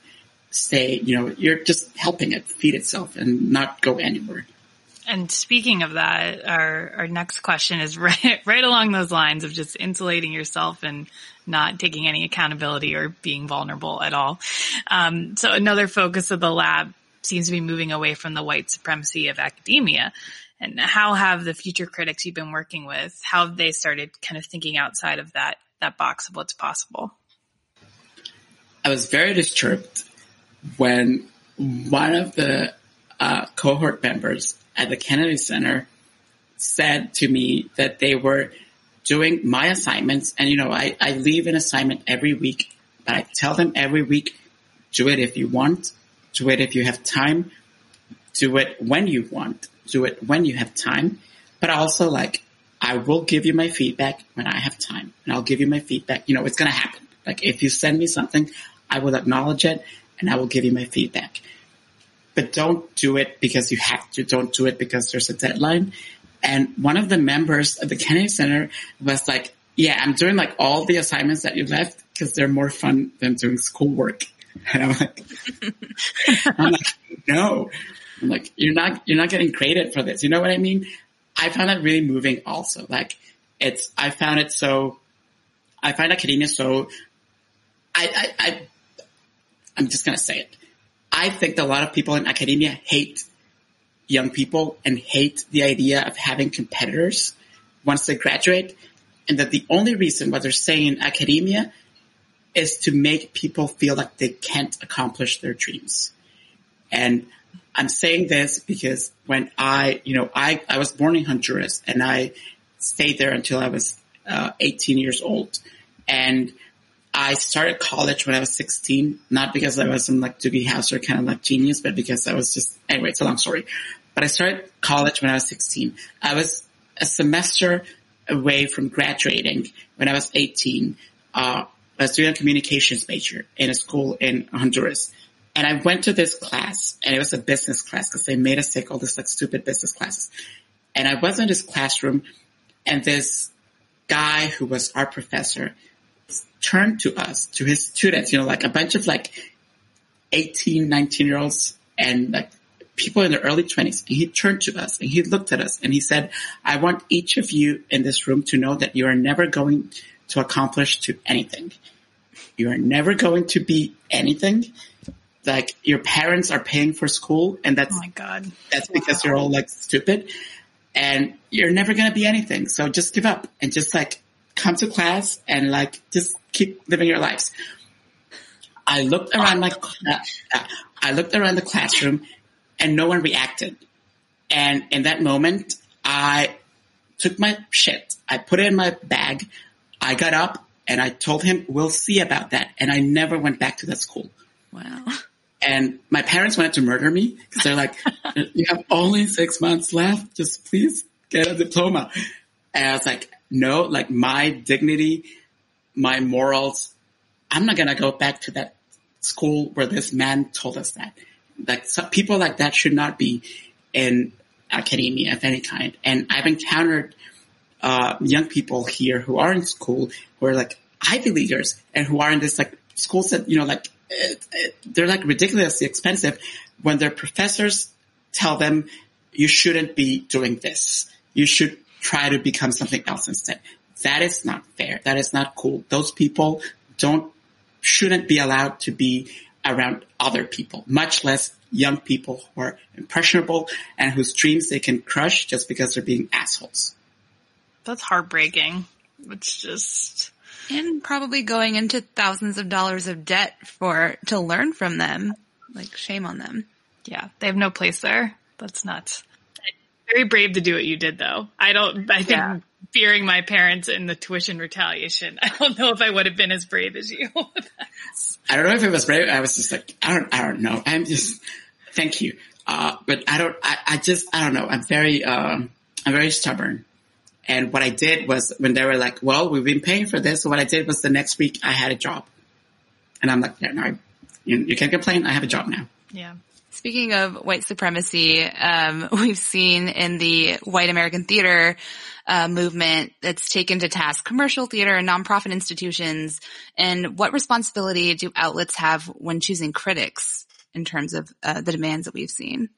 stay, you know, you're just helping it feed itself and not go anywhere. And speaking of that, our, our next question is *laughs* right, right along those lines of just insulating yourself and not taking any accountability or being vulnerable at all. Um, so another focus of the lab seems to be moving away from the white supremacy of academia. And how have the future critics you've been working with, how have they started kind of thinking outside of that, that box of what's possible? I was very disturbed when one of the uh, cohort members at the Kennedy Center said to me that they were doing my assignments. And, you know, I, I leave an assignment every week, but I tell them every week, do it if you want, do it if you have time, do it when you want, do it when you have time. But also like, I will give you my feedback when I have time and I'll give you my feedback. You know, it's going to happen. Like if you send me something, I will acknowledge it and I will give you my feedback but don't do it because you have to. Don't do it because there's a deadline. And one of the members of the Kennedy Center was like, yeah, I'm doing like all the assignments that you left because they're more fun than doing schoolwork. *laughs* And I'm like, *laughs* I'm like, no, I'm like, you're not, you're not getting credit for this. You know what I mean? I found that really moving also. Like it's, I found it so, I find academia so, I, I, I I'm just going to say it. I think that a lot of people in academia hate young people and hate the idea of having competitors once they graduate. And that the only reason why they're saying in academia is to make people feel like they can't accomplish their dreams. And I'm saying this because when I, you know, I, I was born in Honduras and I stayed there until I was uh, 18 years old. And I started college when I was 16, not because I was some like Doogie Howser kind of like genius, but because I was just, anyway, it's a long story. But I started college when I was 16. I was a semester away from graduating when I was 18. Uh, I was doing a communications major in a school in Honduras. And I went to this class and it was a business class because they made us take all this like stupid business classes. And I was in this classroom and this guy who was our professor turned to us, to his students, you know, like a bunch of like 18, 19 year olds and like people in their early twenties. And he turned to us and he looked at us and he said, I want each of you in this room to know that you are never going to accomplish to anything. You are never going to be anything. Like your parents are paying for school and that's, oh my God, that's because wow. you're all like stupid and you're never going to be anything. So just give up and just like come to class and like just keep living your lives. I looked around my, uh, I looked around the classroom and no one reacted. And in that moment, I took my shit. I put it in my bag. I got up and I told him, we'll see about that. And I never went back to that school. Wow. And my parents wanted to murder me because they're like, you have only six months left. Just please get a diploma. And I was like, no, like my dignity, my morals I'm not going to go back to that school where this man told us that. Like people like that should not be in academia of any kind. And I've encountered uh, young people here who are in school who are like Ivy Leaguers and who are in this like schools that you know like it, it, they're like ridiculously expensive when their professors tell them you shouldn't be doing this. You should try to become something else instead. That is not fair. That is not cool. Those people don't shouldn't be allowed to be around other people, much less young people who are impressionable and whose dreams they can crush just because they're being assholes. That's heartbreaking. It's just and probably going into thousands of dollars of debt for to learn from them. Like shame on them. Yeah, they have no place there. That's nuts. Very brave to do what you did though. I don't, I think yeah. fearing my parents and the tuition retaliation, *laughs* I don't know if I would have been as brave as you. *laughs* I don't know if it was brave. I was just like, I don't, I don't know. I'm just, thank you. Uh, but I don't, I, I just, I don't know. I'm very, um, I'm very stubborn. And what I did was when they were like, well, we've been paying for this. So what I did was the next week I had a job and I'm like, yeah, no, you, you can't complain. I have a job now. Yeah. Speaking of white supremacy, um, *laughs* we've seen in the white American theater uh, movement that's taken to task commercial theater and nonprofit institutions. And what responsibility do outlets have when choosing critics in terms of uh, the demands that we've seen?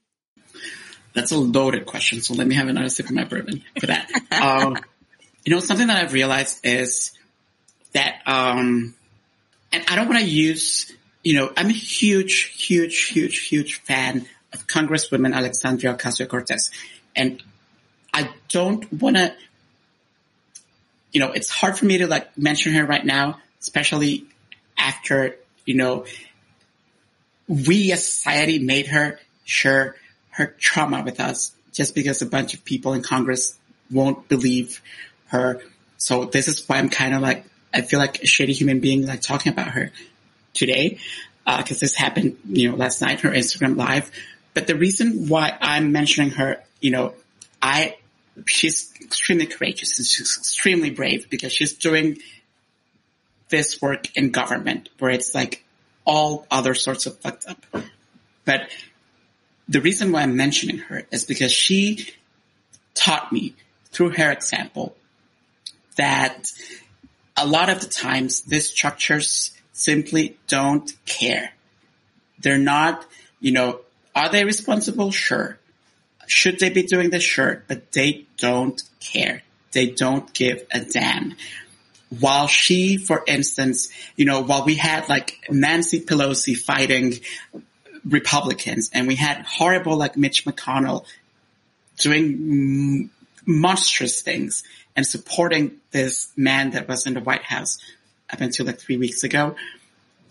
That's a loaded question. So let me have another sip of my bourbon for that. *laughs* um, you know, something that I've realized is that, um, and I don't want to use you know, I'm a huge, huge, huge, huge fan of Congresswoman Alexandria Ocasio-Cortez. And I don't want to, you know, it's hard for me to like mention her right now, especially after, you know, we as society made her share her trauma with us just because a bunch of people in Congress won't believe her. So this is why I'm kind of like, I feel like a shitty human being like talking about her today because uh, this happened, you know, last night, her Instagram live. But the reason why I'm mentioning her, you know, I, she's extremely courageous and she's extremely brave because she's doing this work in government where it's like all other sorts of fucked up. But the reason why I'm mentioning her is because she taught me through her example that a lot of the times these structures simply don't care. They're not, you know, are they responsible? Sure. Should they be doing this? Sure. But they don't care. They don't give a damn. While she, for instance, you know, while we had like Nancy Pelosi fighting Republicans and we had horrible like Mitch McConnell doing monstrous things and supporting this man that was in the White House up until like three weeks ago,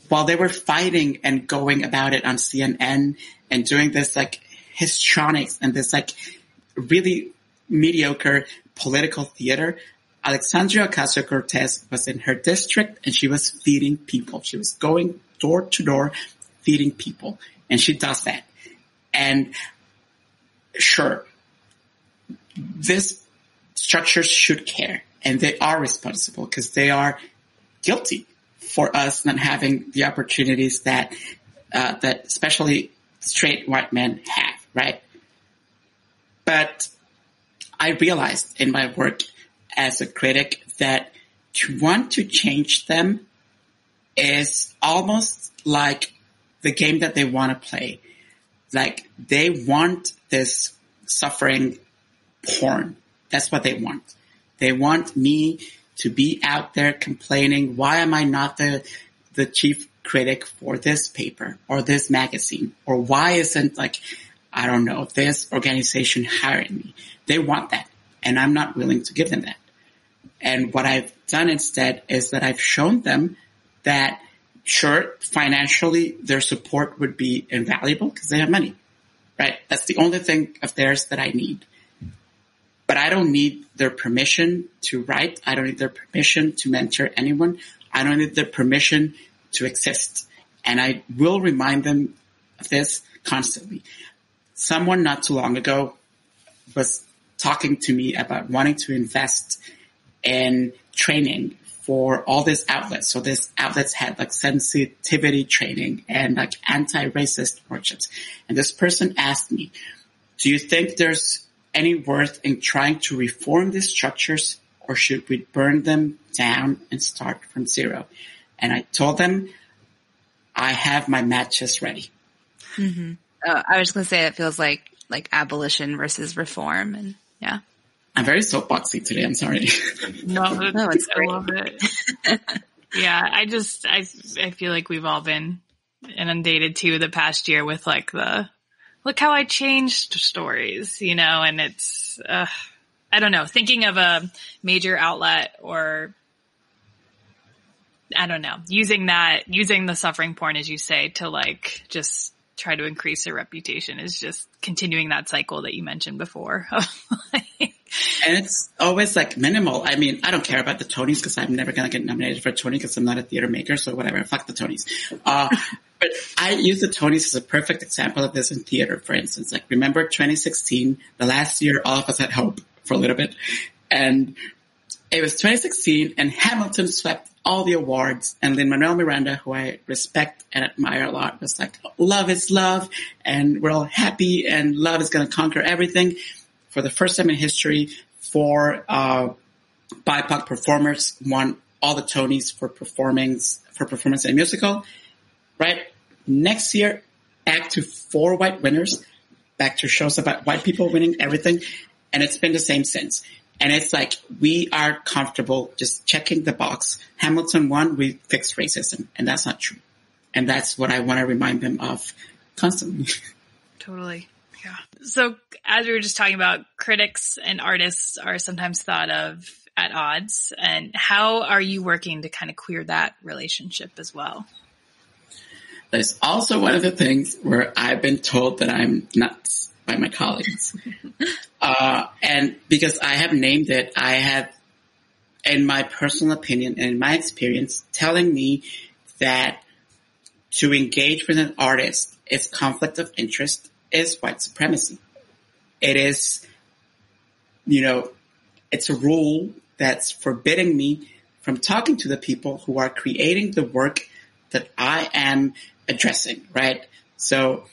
while they were fighting and going about it on CNN and doing this like histrionics and this like really mediocre political theater, Alexandria Ocasio-Cortez was in her district and she was feeding people. She was going door to door feeding people and she does that. And sure, this structures should care and they are responsible because they are guilty for us not having the opportunities that uh, that especially straight white men have, right? But I realized in my work as a critic that to want to change them is almost like the game that they want to play. Like they want this suffering porn. That's what they want. They want me to be out there complaining, why am I not the, the chief critic for this paper or this magazine? Or why isn't like, I don't know, this organization hiring me? They want that. And I'm not willing to give them that. And what I've done instead is that I've shown them that sure, financially their support would be invaluable because they have money, right? That's the only thing of theirs that I need but I don't need their permission to write. I don't need their permission to mentor anyone. I don't need their permission to exist. And I will remind them of this constantly. Someone not too long ago was talking to me about wanting to invest in training for all these outlets. So these outlets had like sensitivity training and like anti-racist workshops. And this person asked me, do you think there's any worth in trying to reform these structures or should we burn them down and start from zero? And I told them, I have my matches ready. Mm-hmm. Uh, I was going to say it feels like like abolition versus reform, and yeah. I'm very soapboxy today. I'm sorry. *laughs* No, no it's I love it. yeah, I just I I feel like we've all been inundated too the past year with like the look how I changed stories, you know, and it's uh, I don't know, thinking of a major outlet or I don't know, using that, using the suffering porn, as you say, to like just try to increase their reputation is just continuing that cycle that you mentioned before. *laughs* and it's always like minimal. I mean, I don't care about the Tonys because I'm never going to get nominated for a Tony because I'm not a theater maker. So whatever, fuck the Tonys. Uh, but I use the Tonys as a perfect example of this in theater, for instance. Like remember 2016, the last year all of us had hope for a little bit. And it was 2016 and Hamilton swept all the awards and Lin-Manuel Miranda, who I respect and admire a lot, was like, love is love and we're all happy and love is going to conquer everything. For the first time in history, four, uh, BIPOC performers won all the Tonys for performance, for performance in a musical, right? Next year, back to four white winners, back to shows about white people winning everything. And it's been the same since. And it's like, we are comfortable just checking the box. Hamilton won, we fixed racism. And that's not true. And that's what I want to remind them of constantly. *laughs* Totally. Yeah. So as we were just talking about, critics and artists are sometimes thought of at odds. And how are you working to kind of queer that relationship as well? That's also one of the things where I've been told that I'm nuts by my colleagues. *laughs* uh, and because I have named it, I have, in my personal opinion and in my experience, telling me that to engage with an artist is conflict of interest is white supremacy. It is, you know, it's a rule that's forbidding me from talking to the people who are creating the work that I am addressing, right? So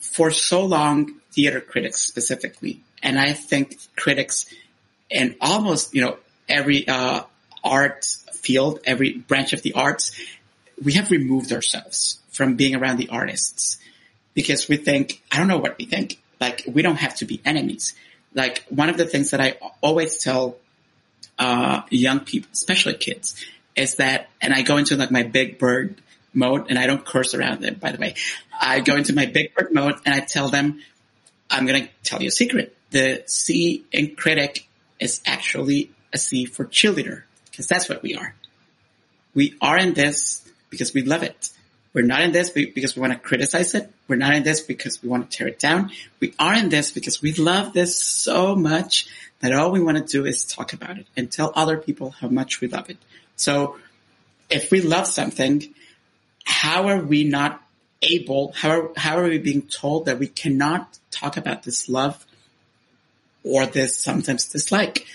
for so long, theater critics specifically, and I think critics in almost, you know, every, uh, art field, every branch of the arts, we have removed ourselves from being around the artists because we think, I don't know what we think, like we don't have to be enemies. Like one of the things that I always tell, uh, young people, especially kids, is that, and I go into like my big bird mode and I don't curse around them, by the way. I go into my big bird mode and I tell them, I'm going to tell you a secret. The C in critic is actually a C for cheerleader because that's what we are. We are in this because we love it. We're not in this because we want to criticize it. We're not in this because we want to tear it down. We are in this because we love this so much that all we want to do is talk about it and tell other people how much we love it. So if we love something, how are we not able, how are, how are we being told that we cannot talk about this love or this sometimes dislike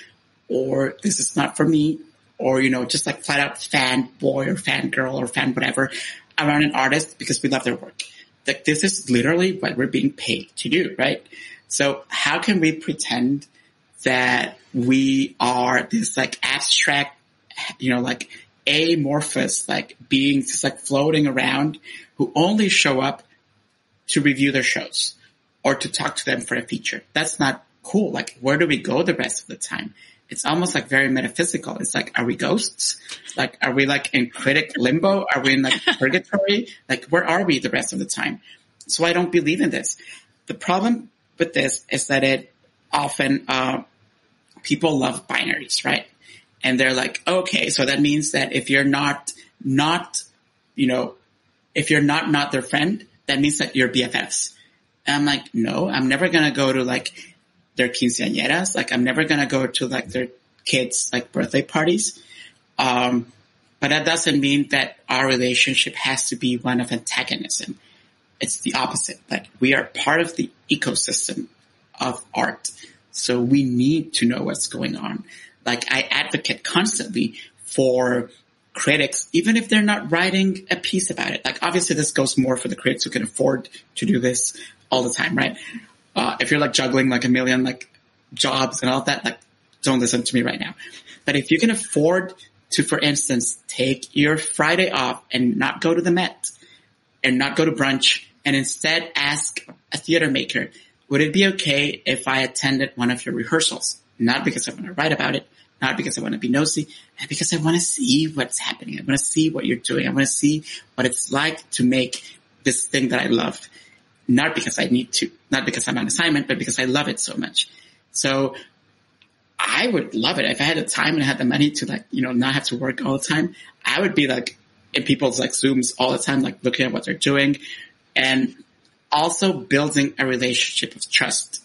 or this is not for me or, you know, just like flat out fan boy or fan girl or fan whatever around an artist because we love their work. Like this is literally what we're being paid to do, right? So how can we pretend that we are this like abstract, you know, like amorphous, like beings just like floating around who only show up to review their shows or to talk to them for a feature. That's not cool. Like, where do we go the rest of the time? It's almost like very metaphysical. It's like, are we ghosts? Like, are we like in critic limbo? Are we in like purgatory? Like, where are we the rest of the time? So I don't believe in this. The problem with this is that it often, uh, people love binaries, right? And they're like, okay, so that means that if you're not, not, you know, if you're not, not their friend, that means that you're BFFs. And I'm like, no, I'm never going to go to like their quinceañeras. Like I'm never going to go to like their kids' like birthday parties. Um, but that doesn't mean that our relationship has to be one of antagonism. It's the opposite. Like we are part of the ecosystem of art. So we need to know what's going on. Like I advocate constantly for critics, even if they're not writing a piece about it. Like obviously this goes more for the critics who can afford to do this all the time, right? Uh, if you're like juggling like a million like jobs and all that, like don't listen to me right now. But if you can afford to, for instance, take your Friday off and not go to the Met and not go to brunch and instead ask a theater maker, would it be okay if I attended one of your rehearsals? Not because I want to write about it, not because I want to be nosy, and because I want to see what's happening. I want to see what you're doing. I want to see what it's like to make this thing that I love. Not because I need to, not because I'm on assignment, but because I love it so much. So I would love it if I had the time and I had the money to like, you know, not have to work all the time. I would be like in people's like Zooms all the time, like looking at what they're doing and also building a relationship of trust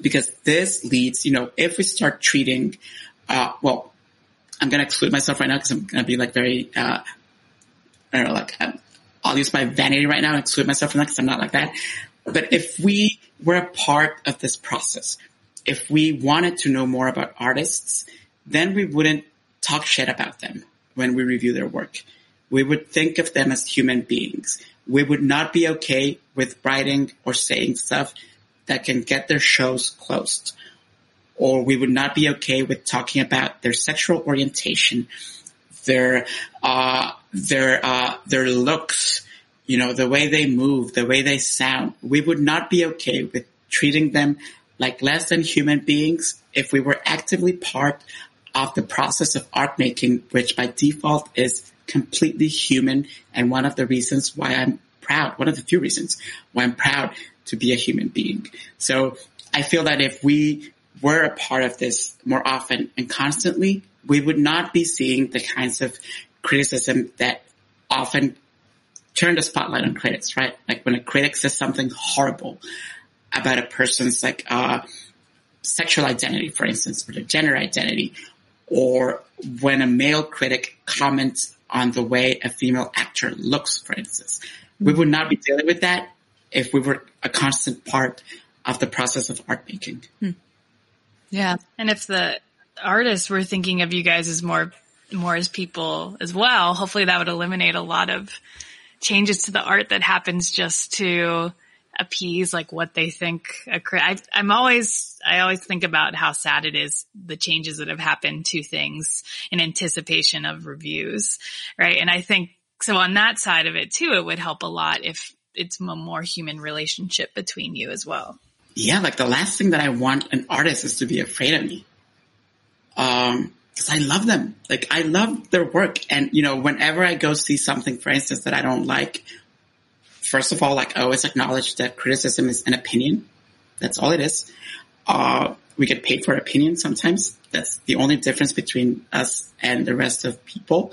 because this leads, you know, if we start treating, uh, well, I'm going to exclude myself right now because I'm going to be like very, uh, I don't know, like, um, I'll use my vanity right now and exclude myself from that because I'm not like that. But if we were a part of this process, if we wanted to know more about artists, then we wouldn't talk shit about them when we review their work. We would think of them as human beings. We would not be okay with writing or saying stuff that can get their shows closed. Or we would not be okay with talking about their sexual orientation, their, uh, their, uh, their looks, you know, the way they move, the way they sound. We would not be okay with treating them like less than human beings if we were actively part of the process of art making, which by default is completely human and one of the reasons why I'm proud, one of the few reasons why I'm proud to be a human being. So I feel that if we were a part of this more often and constantly, we would not be seeing the kinds of criticism that often turn the spotlight on critics, right? Like when a critic says something horrible about a person's like, uh, sexual identity, for instance, or their gender identity, or when a male critic comments on the way a female actor looks, for instance. We would not be dealing with that if we were a constant part of the process of art making. Hmm. Yeah. And if the artists were thinking of you guys as more, more as people as well, hopefully that would eliminate a lot of changes to the art that happens just to appease like what they think a I, I'm always, I always think about how sad it is the changes that have happened to things in anticipation of reviews, right? And I think so on that side of it too, it would help a lot if it's a more human relationship between you as well. Yeah, like the last thing that I want an artist is to be afraid of me. Um, cause I love them. Like I love their work. And you know, whenever I go see something, for instance, that I don't like, first of all, like I always acknowledge that criticism is an opinion. That's all it is. Uh, we get paid for opinion sometimes. That's the only difference between us and the rest of people.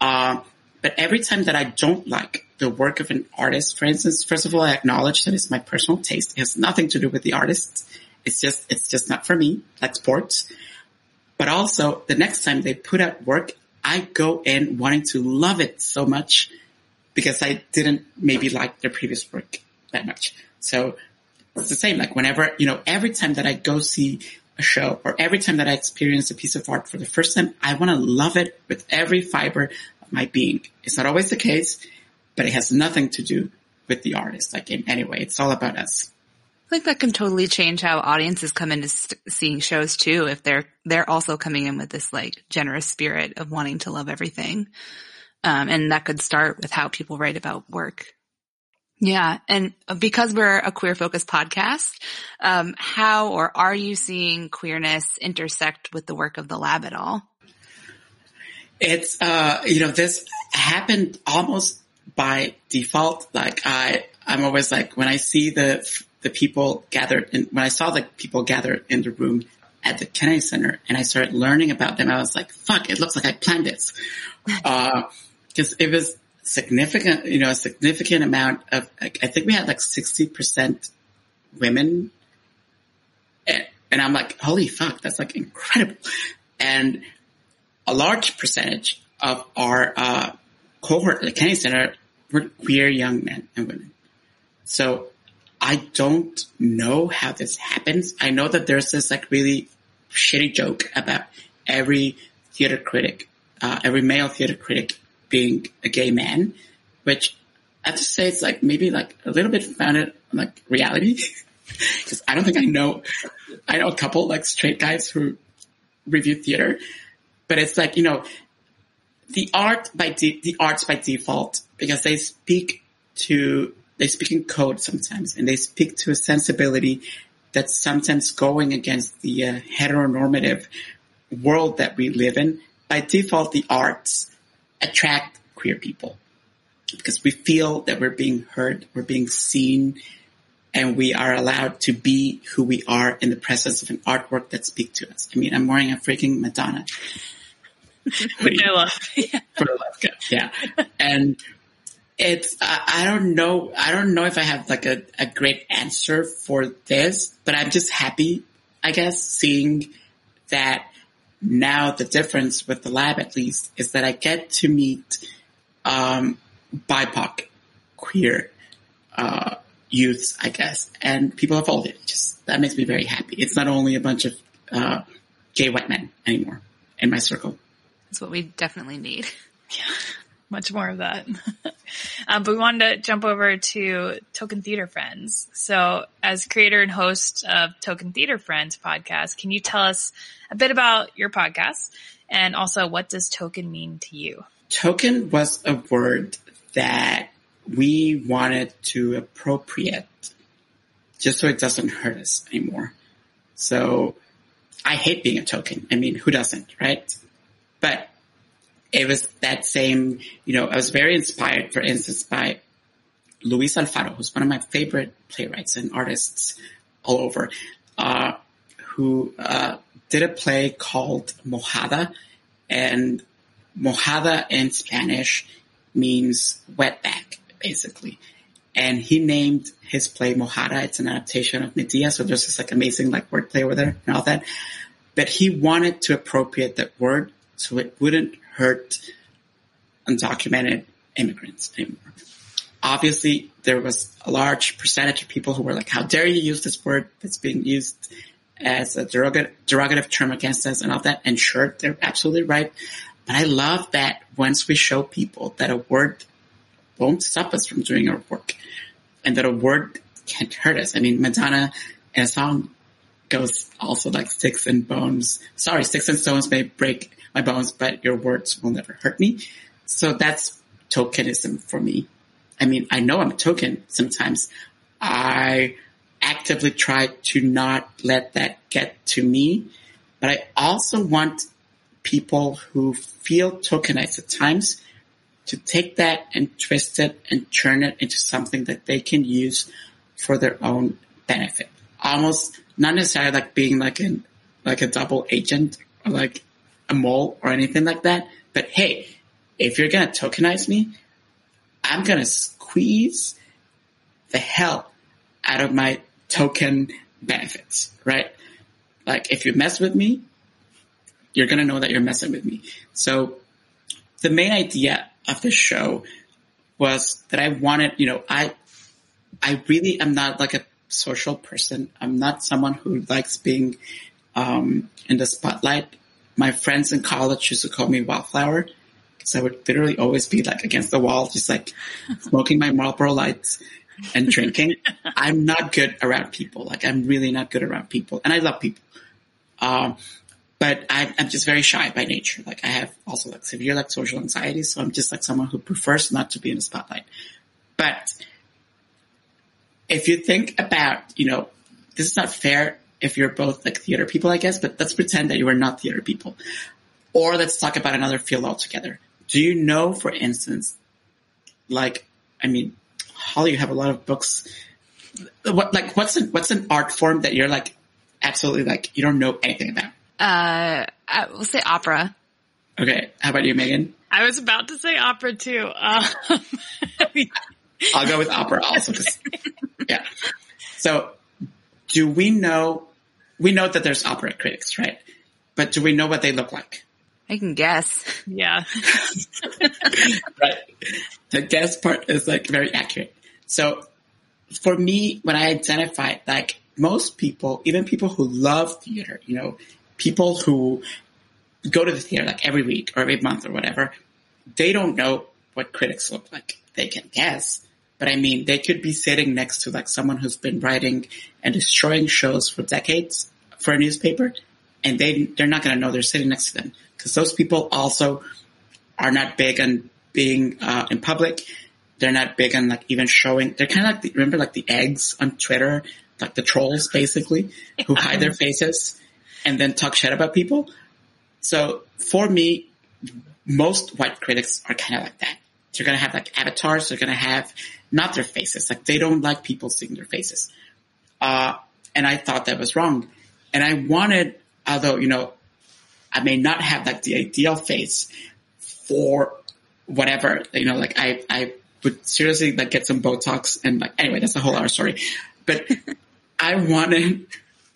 Uh, but every time that I don't like the work of an artist, for instance, first of all, I acknowledge that it's my personal taste. It has nothing to do with the artist. It's just, it's just not for me, like sports. But also the next time they put out work, I go in wanting to love it so much because I didn't maybe like their previous work that much. So it's the same. Like whenever, you know, every time that I go see a show or every time that I experience a piece of art for the first time, I want to love it with every fiber my being. It's not always the case, but it has nothing to do with the artist. Like in any way, it's all about us. I think that can totally change how audiences come into seeing shows too. If they're, they're also coming in with this like generous spirit of wanting to love everything. Um, and that could start with how people write about work. Yeah. And because we're a queer focused podcast, um, how or are you seeing queerness intersect with the work of the lab at all? It's, uh, you know, this happened almost by default. Like I, I'm always like, when I see the, the people gathered in, when I saw the people gathered in the room at the Kennedy Center and I started learning about them, I was like, fuck, it looks like I planned this. *laughs* Uh, because it was significant, you know, a significant amount of, like, I think we had like 60% women. And, and I'm like, holy fuck, that's like incredible. And a large percentage of our, uh, cohort at the Kennedy Center were queer young men and women. So I don't know how this happens. I know that there's this like really shitty joke about every theater critic uh, every male theater critic being a gay man, which I have to say it's like maybe like a little bit founded on like reality. *laughs* Cause I don't think I know, I know a couple like straight guys who review theater, but it's like, you know, the art by de- the arts by default because they speak to they speak in code sometimes and they speak to a sensibility that's sometimes going against the uh, heteronormative world that we live in. By default, the arts attract queer people because we feel that we're being heard, we're being seen, and we are allowed to be who we are in the presence of an artwork that speaks to us. I mean, I'm wearing a freaking Madonna. *laughs* Which I *laughs* love. Yeah. For a life yeah. And it's, I, I don't know, I don't know if I have like a, a great answer for this, but I'm just happy, I guess, seeing that now the difference with the lab at least is that I get to meet, um, BIPOC, queer, uh, youths, I guess, and people of all ages. That makes me very happy. It's not only a bunch of, uh, gay white men anymore in my circle. That's what we definitely need. *laughs* Yeah, much more of that. *laughs* um, but we wanted to jump over to Token Theater Friends. So as creator and host of Token Theater Friends podcast, can you tell us a bit about your podcast and also what does token mean to you? Token was a word that we wanted to appropriate just so it doesn't hurt us anymore. So I hate being a token. I mean, who doesn't, right? But it was that same, you know, I was very inspired, for instance, by Luis Alfaro, who's one of my favorite playwrights and artists all over, uh, who, uh, did a play called Mojada and Mojada in Spanish means wetback, basically. And he named his play Mojada. It's an adaptation of Medea. So there's this like amazing like wordplay over there and all that. But he wanted to appropriate that word so it wouldn't hurt undocumented immigrants anymore. Obviously, there was a large percentage of people who were like, how dare you use this word that's being used as a derogative, term against us and all that. And sure, they're absolutely right. But I love that once we show people that a word won't stop us from doing our work and that a word can't hurt us. I mean, Madonna in a song goes also like sticks and bones. Sorry, sticks and stones may break my bones, but your words will never hurt me. So that's tokenism for me. I mean, I know I'm a token sometimes. I actively try to not let that get to me, but I also want people who feel tokenized at times to take that and twist it and turn it into something that they can use for their own benefit. Almost not necessarily like being like an like a double agent like a mole or anything like that. But hey, if you're gonna tokenize me, I'm gonna squeeze the hell out of my token benefits, right? Like if you mess with me, you're gonna know that you're messing with me. So the main idea of the show was that I wanted, you know, I, I really am not like a social person. I'm not someone who likes being, um, in the spotlight. My friends in college used to call me Wildflower because I would literally always be like against the wall, just like *laughs* smoking my Marlboro lights and drinking. *laughs* I'm not good around people. Like I'm really not good around people and I love people. Um, but I'm, I'm just very shy by nature. Like I have also like severe like social anxiety. So I'm just like someone who prefers not to be in the spotlight. But if you think about, you know, this is not fair if you're both like theater people, I guess, but let's pretend that you are not theater people. Or let's talk about another field altogether. Do you know, for instance, like, I mean, Holly, you have a lot of books. What, like, what's an, what's an art form that you're like, absolutely like, you don't know anything about? Uh, I will say opera. Okay. How about you, Megan? I was about to say opera too. Um, *laughs* I'll go with opera also. yeah. So do we know, we know that there's opera critics, right? But do we know what they look like? I can guess. Yeah. *laughs* right. The guess part is like very accurate. So for me, when I identify like most people, even people who love theater, you know, people who go to the theater like every week or every month or whatever, they don't know what critics look like. They can guess, but I mean, they could be sitting next to like someone who's been writing and destroying shows for decades for a newspaper, and they they're not going to know they're sitting next to them because those people also are not big on being uh, in public. They're not big on like even showing. They're kind of like the, remember like the eggs on Twitter, like the trolls basically, who hide their faces and then talk shit about people. So for me, most white critics are kind of like that. They're going to have like avatars. They're going to have not their faces. Like they don't like people seeing their faces. Uh, and I thought that was wrong. And I wanted, although, you know, I may not have like the ideal face for whatever, you know, like I, I would seriously like get some Botox and like, anyway, that's a whole other story. But *laughs* I wanted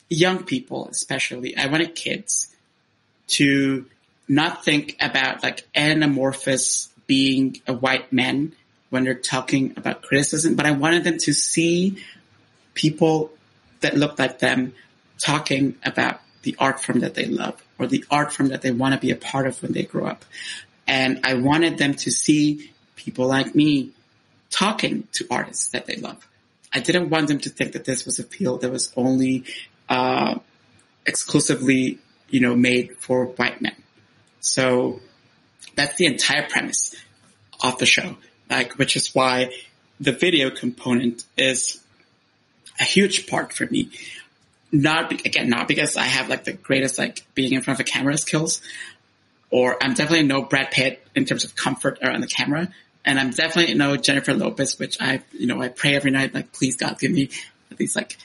young people, especially, I wanted kids to not think about like anamorphous being a white man when they're talking about criticism, but I wanted them to see people that look like them talking about the art form that they love or the art form that they want to be a part of when they grow up. And I wanted them to see people like me talking to artists that they love. I didn't want them to think that this was a field that was only uh, exclusively, you know, made for white men. So that's the entire premise of the show, like, which is why the video component is a huge part for me. Not be- again, not because I have like the greatest like being in front of a camera skills, or I'm definitely no Brad Pitt in terms of comfort around the camera, and I'm definitely no Jennifer Lopez, which I you know I pray every night like please God give me at least like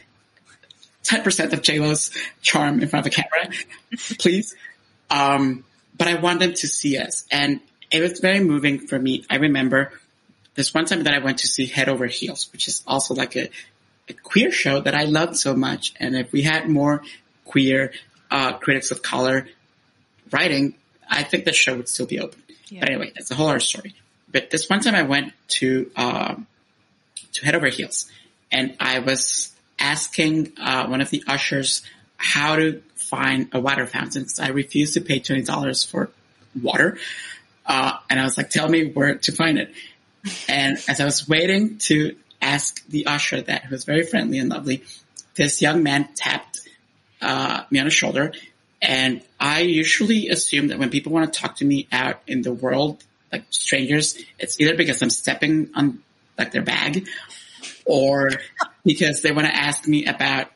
ten percent of J Lo's charm in front of a camera, *laughs* please. Um, but I want them to see us, and it was very moving for me. I remember this one time that I went to see Head Over Heels, which is also like a, a queer show that I loved so much. And if we had more queer uh, critics of color writing, I think the show would still be open. Yeah. But anyway, that's a whole other story. But this one time I went to um, to Head Over Heels, and I was asking uh, one of the ushers how to find a water fountain because I refused to pay twenty dollars for water. Uh, and I was like, tell me where to find it. And as I was waiting to ask the usher that, who was very friendly and lovely, this young man tapped uh, me on the shoulder. And I usually assume that when people want to talk to me out in the world, like strangers, it's either because I'm stepping on like their bag or *laughs* because they want to ask me about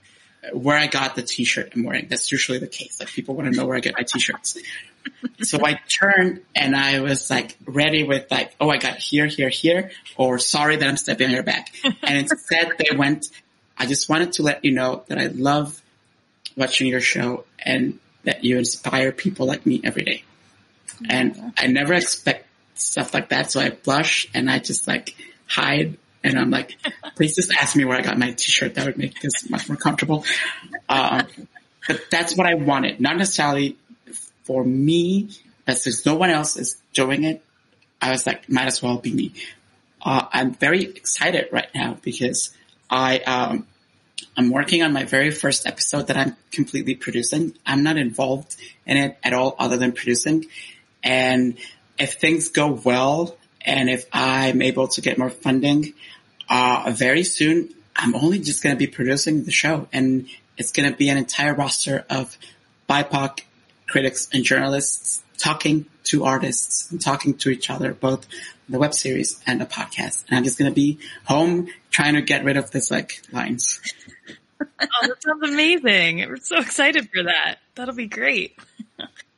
where I got the t-shirt I'm wearing. That's usually the case. Like people want to know where I get my t-shirts. So I turned and I was like ready with like, oh, I got here, here, here, or sorry that I'm stepping on your back. And instead they went, I just wanted to let you know that I love watching your show and that you inspire people like me every day. And I never expect stuff like that. So I blush and I just like hide and I'm like, please just ask me where I got my t-shirt. That would make this much more comfortable. Um, but that's what I wanted. Not necessarily for me, as there's no one else is doing it. I was like, might as well be me. Uh, I'm very excited right now because I, um, I'm working on my very first episode that I'm completely producing. I'm not involved in it at all other than producing. And if things go well and if I'm able to get more funding, uh, very soon, I'm only just going to be producing the show and it's going to be an entire roster of BIPOC critics and journalists talking to artists and talking to each other, both the web series and the podcast. And I'm just going to be home trying to get rid of this like lines. oh, that sounds amazing. We're so excited for that. That'll be great.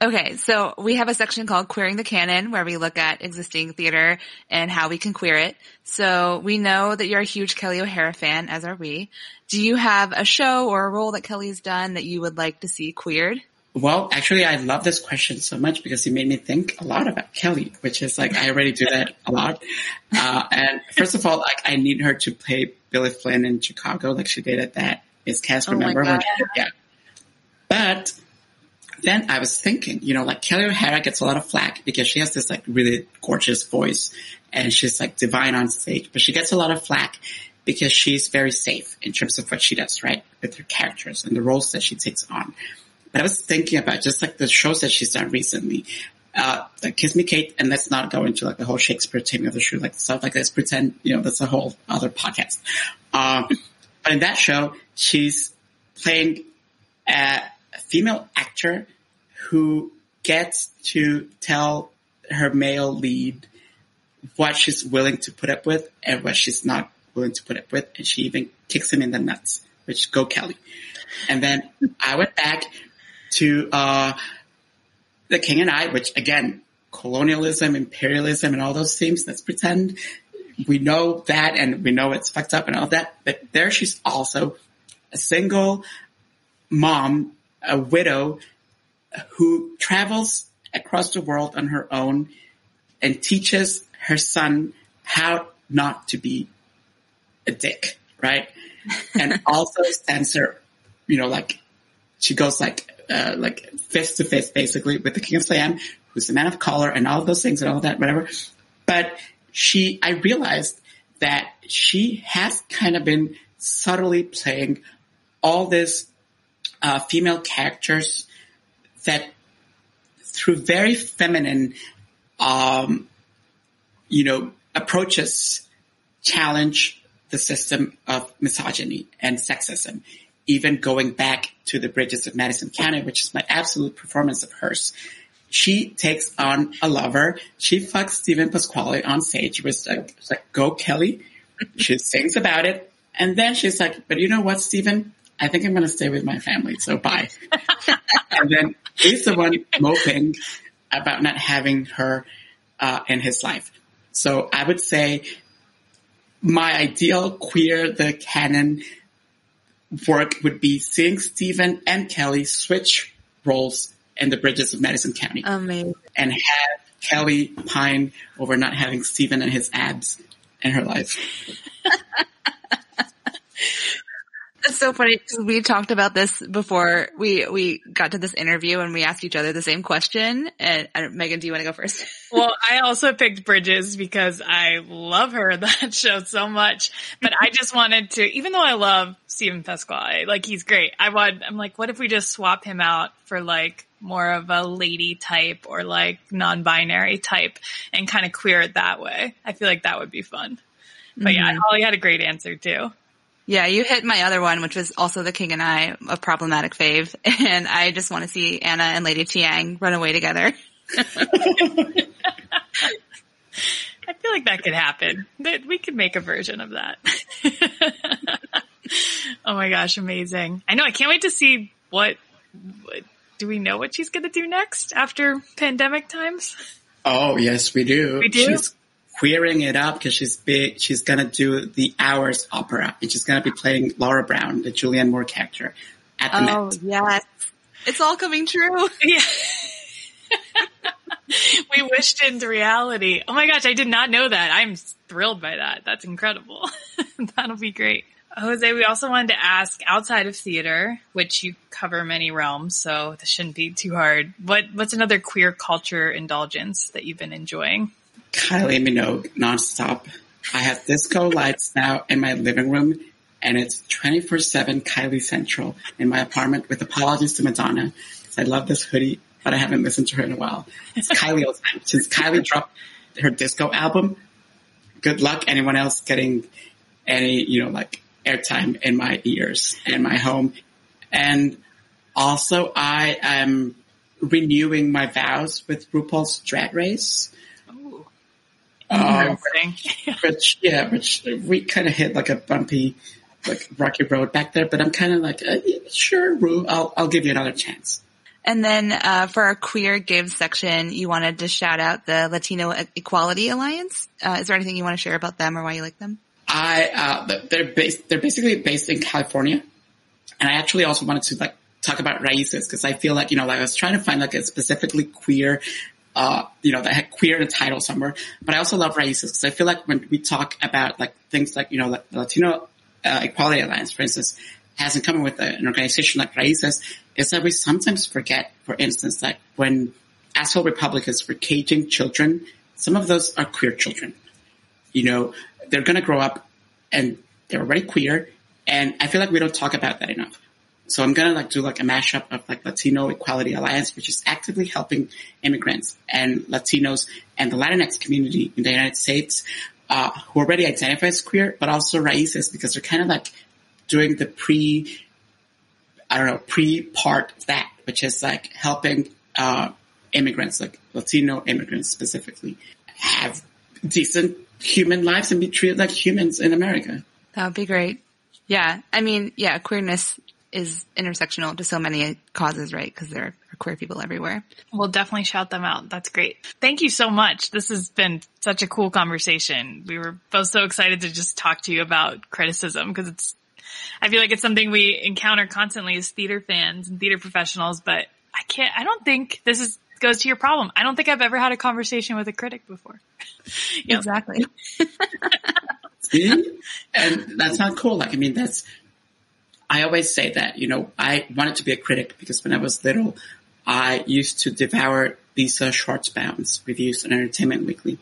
Okay, so we have a section called Queering the Canon where we look at existing theater and how we can queer it. So we know that you're a huge Kelly O'Hara fan, as are we. Do you have a show or a role that Kelly's done that you would like to see queered? Well, actually, I love this question so much because it made me think a lot about Kelly, which is like, I already do that a lot. Uh, and first of all, like, I need her to play Billy Flynn in Chicago, like she did at that is cast, Oh remember? Yeah. But then I was thinking, you know, like Kelly O'Hara gets a lot of flack because she has this like really gorgeous voice and she's like divine on stage, but she gets a lot of flack because she's very safe in terms of what she does, right? With her characters and the roles that she takes on. But I was thinking about just like the shows that she's done recently. Uh, like Kiss Me Kate, and let's not go into like the whole Shakespeare Taming of the Shrew, like stuff like this. Pretend, you know, that's a whole other podcast. Um, but in that show, she's playing a female actor who gets to tell her male lead what she's willing to put up with and what she's not willing to put up with. And she even kicks him in the nuts, which go Kelly. And then I went back to, uh, The King and I, which again, colonialism, imperialism, and all those themes. Let's pretend we know that and we know it's fucked up and all that. But there she's also a single mom, a widow who travels across the world on her own and teaches her son how not to be a dick, right? and also sends her, you know, like she goes like uh, like fist to fist basically with the King of Siam, who's a man of color and all those things and all that, whatever. But she, I realized that she has kind of been subtly playing all these uh, female characters that through very feminine, um, you know, approaches challenge the system of misogyny and sexism. Even going back to the Bridges of Madison County, which is my absolute performance of hers. She takes on a lover. She fucks Steven Pasquale on stage. She was like, like, go Kelly. She *laughs* sings about it. And then she's like, but you know what, Steven? I think I'm going to stay with my family. So bye. *laughs* and then he's the one moping about not having her uh, in his life. So I would say my ideal queer the canon work would be seeing Steven and Kelly switch roles in the Bridges of Madison County. Amazing. And have Kelly pine over not having Steven and his abs in her life. It's so funny we talked about this before we we got to this interview and we asked each other the same question. And Megan, do you want to go first? *laughs* well, I also picked Bridges because I love her that *laughs* show so much. But I just wanted to, even though I love Steven Pasquale, like he's great. I want. I'm like, what if we just swap him out for like more of a lady type or like non-binary type and kind of queer it that way? I feel like that would be fun. But mm-hmm. yeah, Holly had a great answer too. Yeah, you hit my other one, which was also the King and I, a problematic fave. *laughs* And I just want to see Anna and Lady Thiang run away together. *laughs* I feel like that could happen. That we could make a version of that. *laughs* oh my gosh, amazing. I know, I can't wait to see what, what do we know what she's going to do next after pandemic times? Oh, yes, we do. We do? She's queering it up because she's big. She's gonna do the Hours opera, and she's gonna be playing Laura Brown, the Julianne Moore character, at the oh, Met. yes, it's all coming true. *laughs* Yeah. *laughs* we wished into reality. Oh my gosh, I did not know that. I'm thrilled by that. That's incredible. *laughs* That'll be great. Jose, we also wanted to ask outside of theater, which you cover many realms, so this shouldn't be too hard. What what's another queer culture indulgence that you've been enjoying? Kylie Minogue nonstop. I have disco lights now in my living room and it's 24-7 Kylie Central in my apartment with apologies to Madonna because I love this hoodie, but I haven't listened to her in a while. It's Kylie all time. Since Kylie dropped her disco album, good luck anyone else getting any, you know, like airtime in my ears and my home. And also I am renewing my vows with RuPaul's Drag Race. Um, *laughs* which yeah, which we kind of hit like a bumpy, like rocky road back there. But I'm kind of like, uh, sure, Ru, I'll I'll give you another chance. And then uh, for our queer give section, you wanted to shout out the Latino Equality Alliance. Uh, is there anything you want to share about them or why you like them? I uh, they're based they're basically based in California, and I actually also wanted to like talk about Raices because I feel like you know like I was trying to find like a specifically queer uh, you know, that had queer in the title somewhere. But I also love Raices because I feel like when we talk about like things like, you know, the Latino uh, Equality Alliance, for instance, has in common with an organization like Raices is that we sometimes forget, for instance, that when asshole Republicans were caging children, some of those are queer children. You know, they're going to grow up and they're already queer. And I feel like we don't talk about that enough. So I'm gonna like do like a mashup of like Latino Equality Alliance, which is actively helping immigrants and Latinos and the Latinx community in the United States, uh, who already identify as queer, but also raíces because they're kind of like doing the pre, I don't know, pre part of that, which is like helping, uh, immigrants, like Latino immigrants specifically, have decent human lives and be treated like humans in America. That would be great. Yeah. I mean, yeah, queerness is intersectional to so many causes, right? Because there are queer people everywhere. We'll definitely shout them out. That's great. Thank you so much. This has been such a cool conversation. We were both so excited to just talk to you about criticism because it's, I feel like it's something we encounter constantly as theater fans and theater professionals, but I can't, I don't think this is, goes to your problem. I don't think I've ever had a conversation with a critic before. *laughs* Exactly. *laughs* See? And that's not cool. Like, I mean, that's, I always say that, you know, I wanted to be a critic because when I was little, I used to devour Lisa Schwarzbaum's reviews on Entertainment Weekly.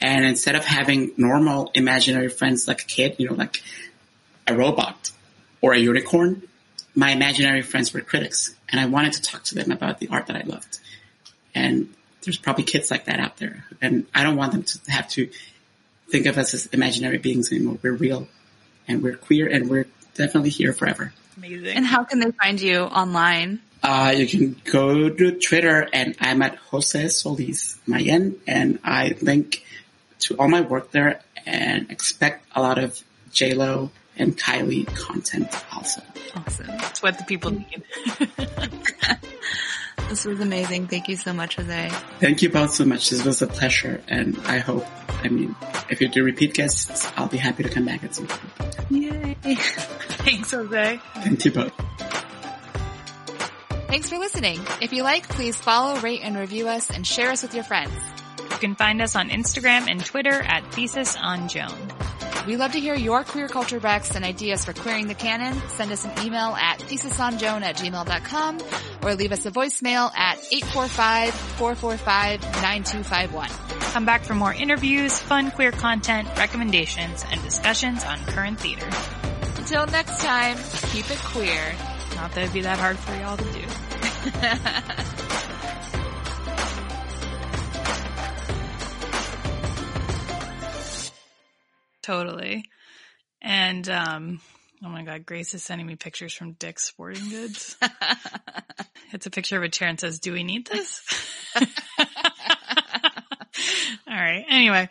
And instead of having normal imaginary friends like a kid, you know, like a robot or a unicorn, my imaginary friends were critics. And I wanted to talk to them about the art that I loved. And there's probably kids like that out there. And I don't want them to have to think of us as imaginary beings anymore. We're real and we're queer and we're definitely here forever. Amazing. And how can they find you online? Uh, you can go to Twitter and I'm at Jose Solis Mayen and I link to all my work there and expect a lot of JLo and Kylie content also. Awesome. That's what the people need. *laughs* this was amazing. Thank you so much, Jose. Thank you both so much. This was a pleasure and I hope, I mean, if you do repeat guests, I'll be happy to come back at some point. Yay. *laughs* Thanks, Jose. Thank you both. Thanks for listening. If you like, please follow, rate, and review us and share us with your friends. You can find us on Instagram and Twitter at Thesis on Joan. We love to hear your queer culture Rex and ideas for queering the canon. Send us an email at thesisonjoan at gmail.com or leave us a voicemail at 845-445-9251. Come back for more interviews, fun queer content, recommendations, and discussions on current theater. Until next time, keep it queer. Not that it'd be that hard for y'all to do. *laughs* totally. And, um, oh my God, Grace is sending me pictures from Dick's Sporting Goods. *laughs* it's a picture of a chair and says, do we need this? *laughs* All right. Anyway,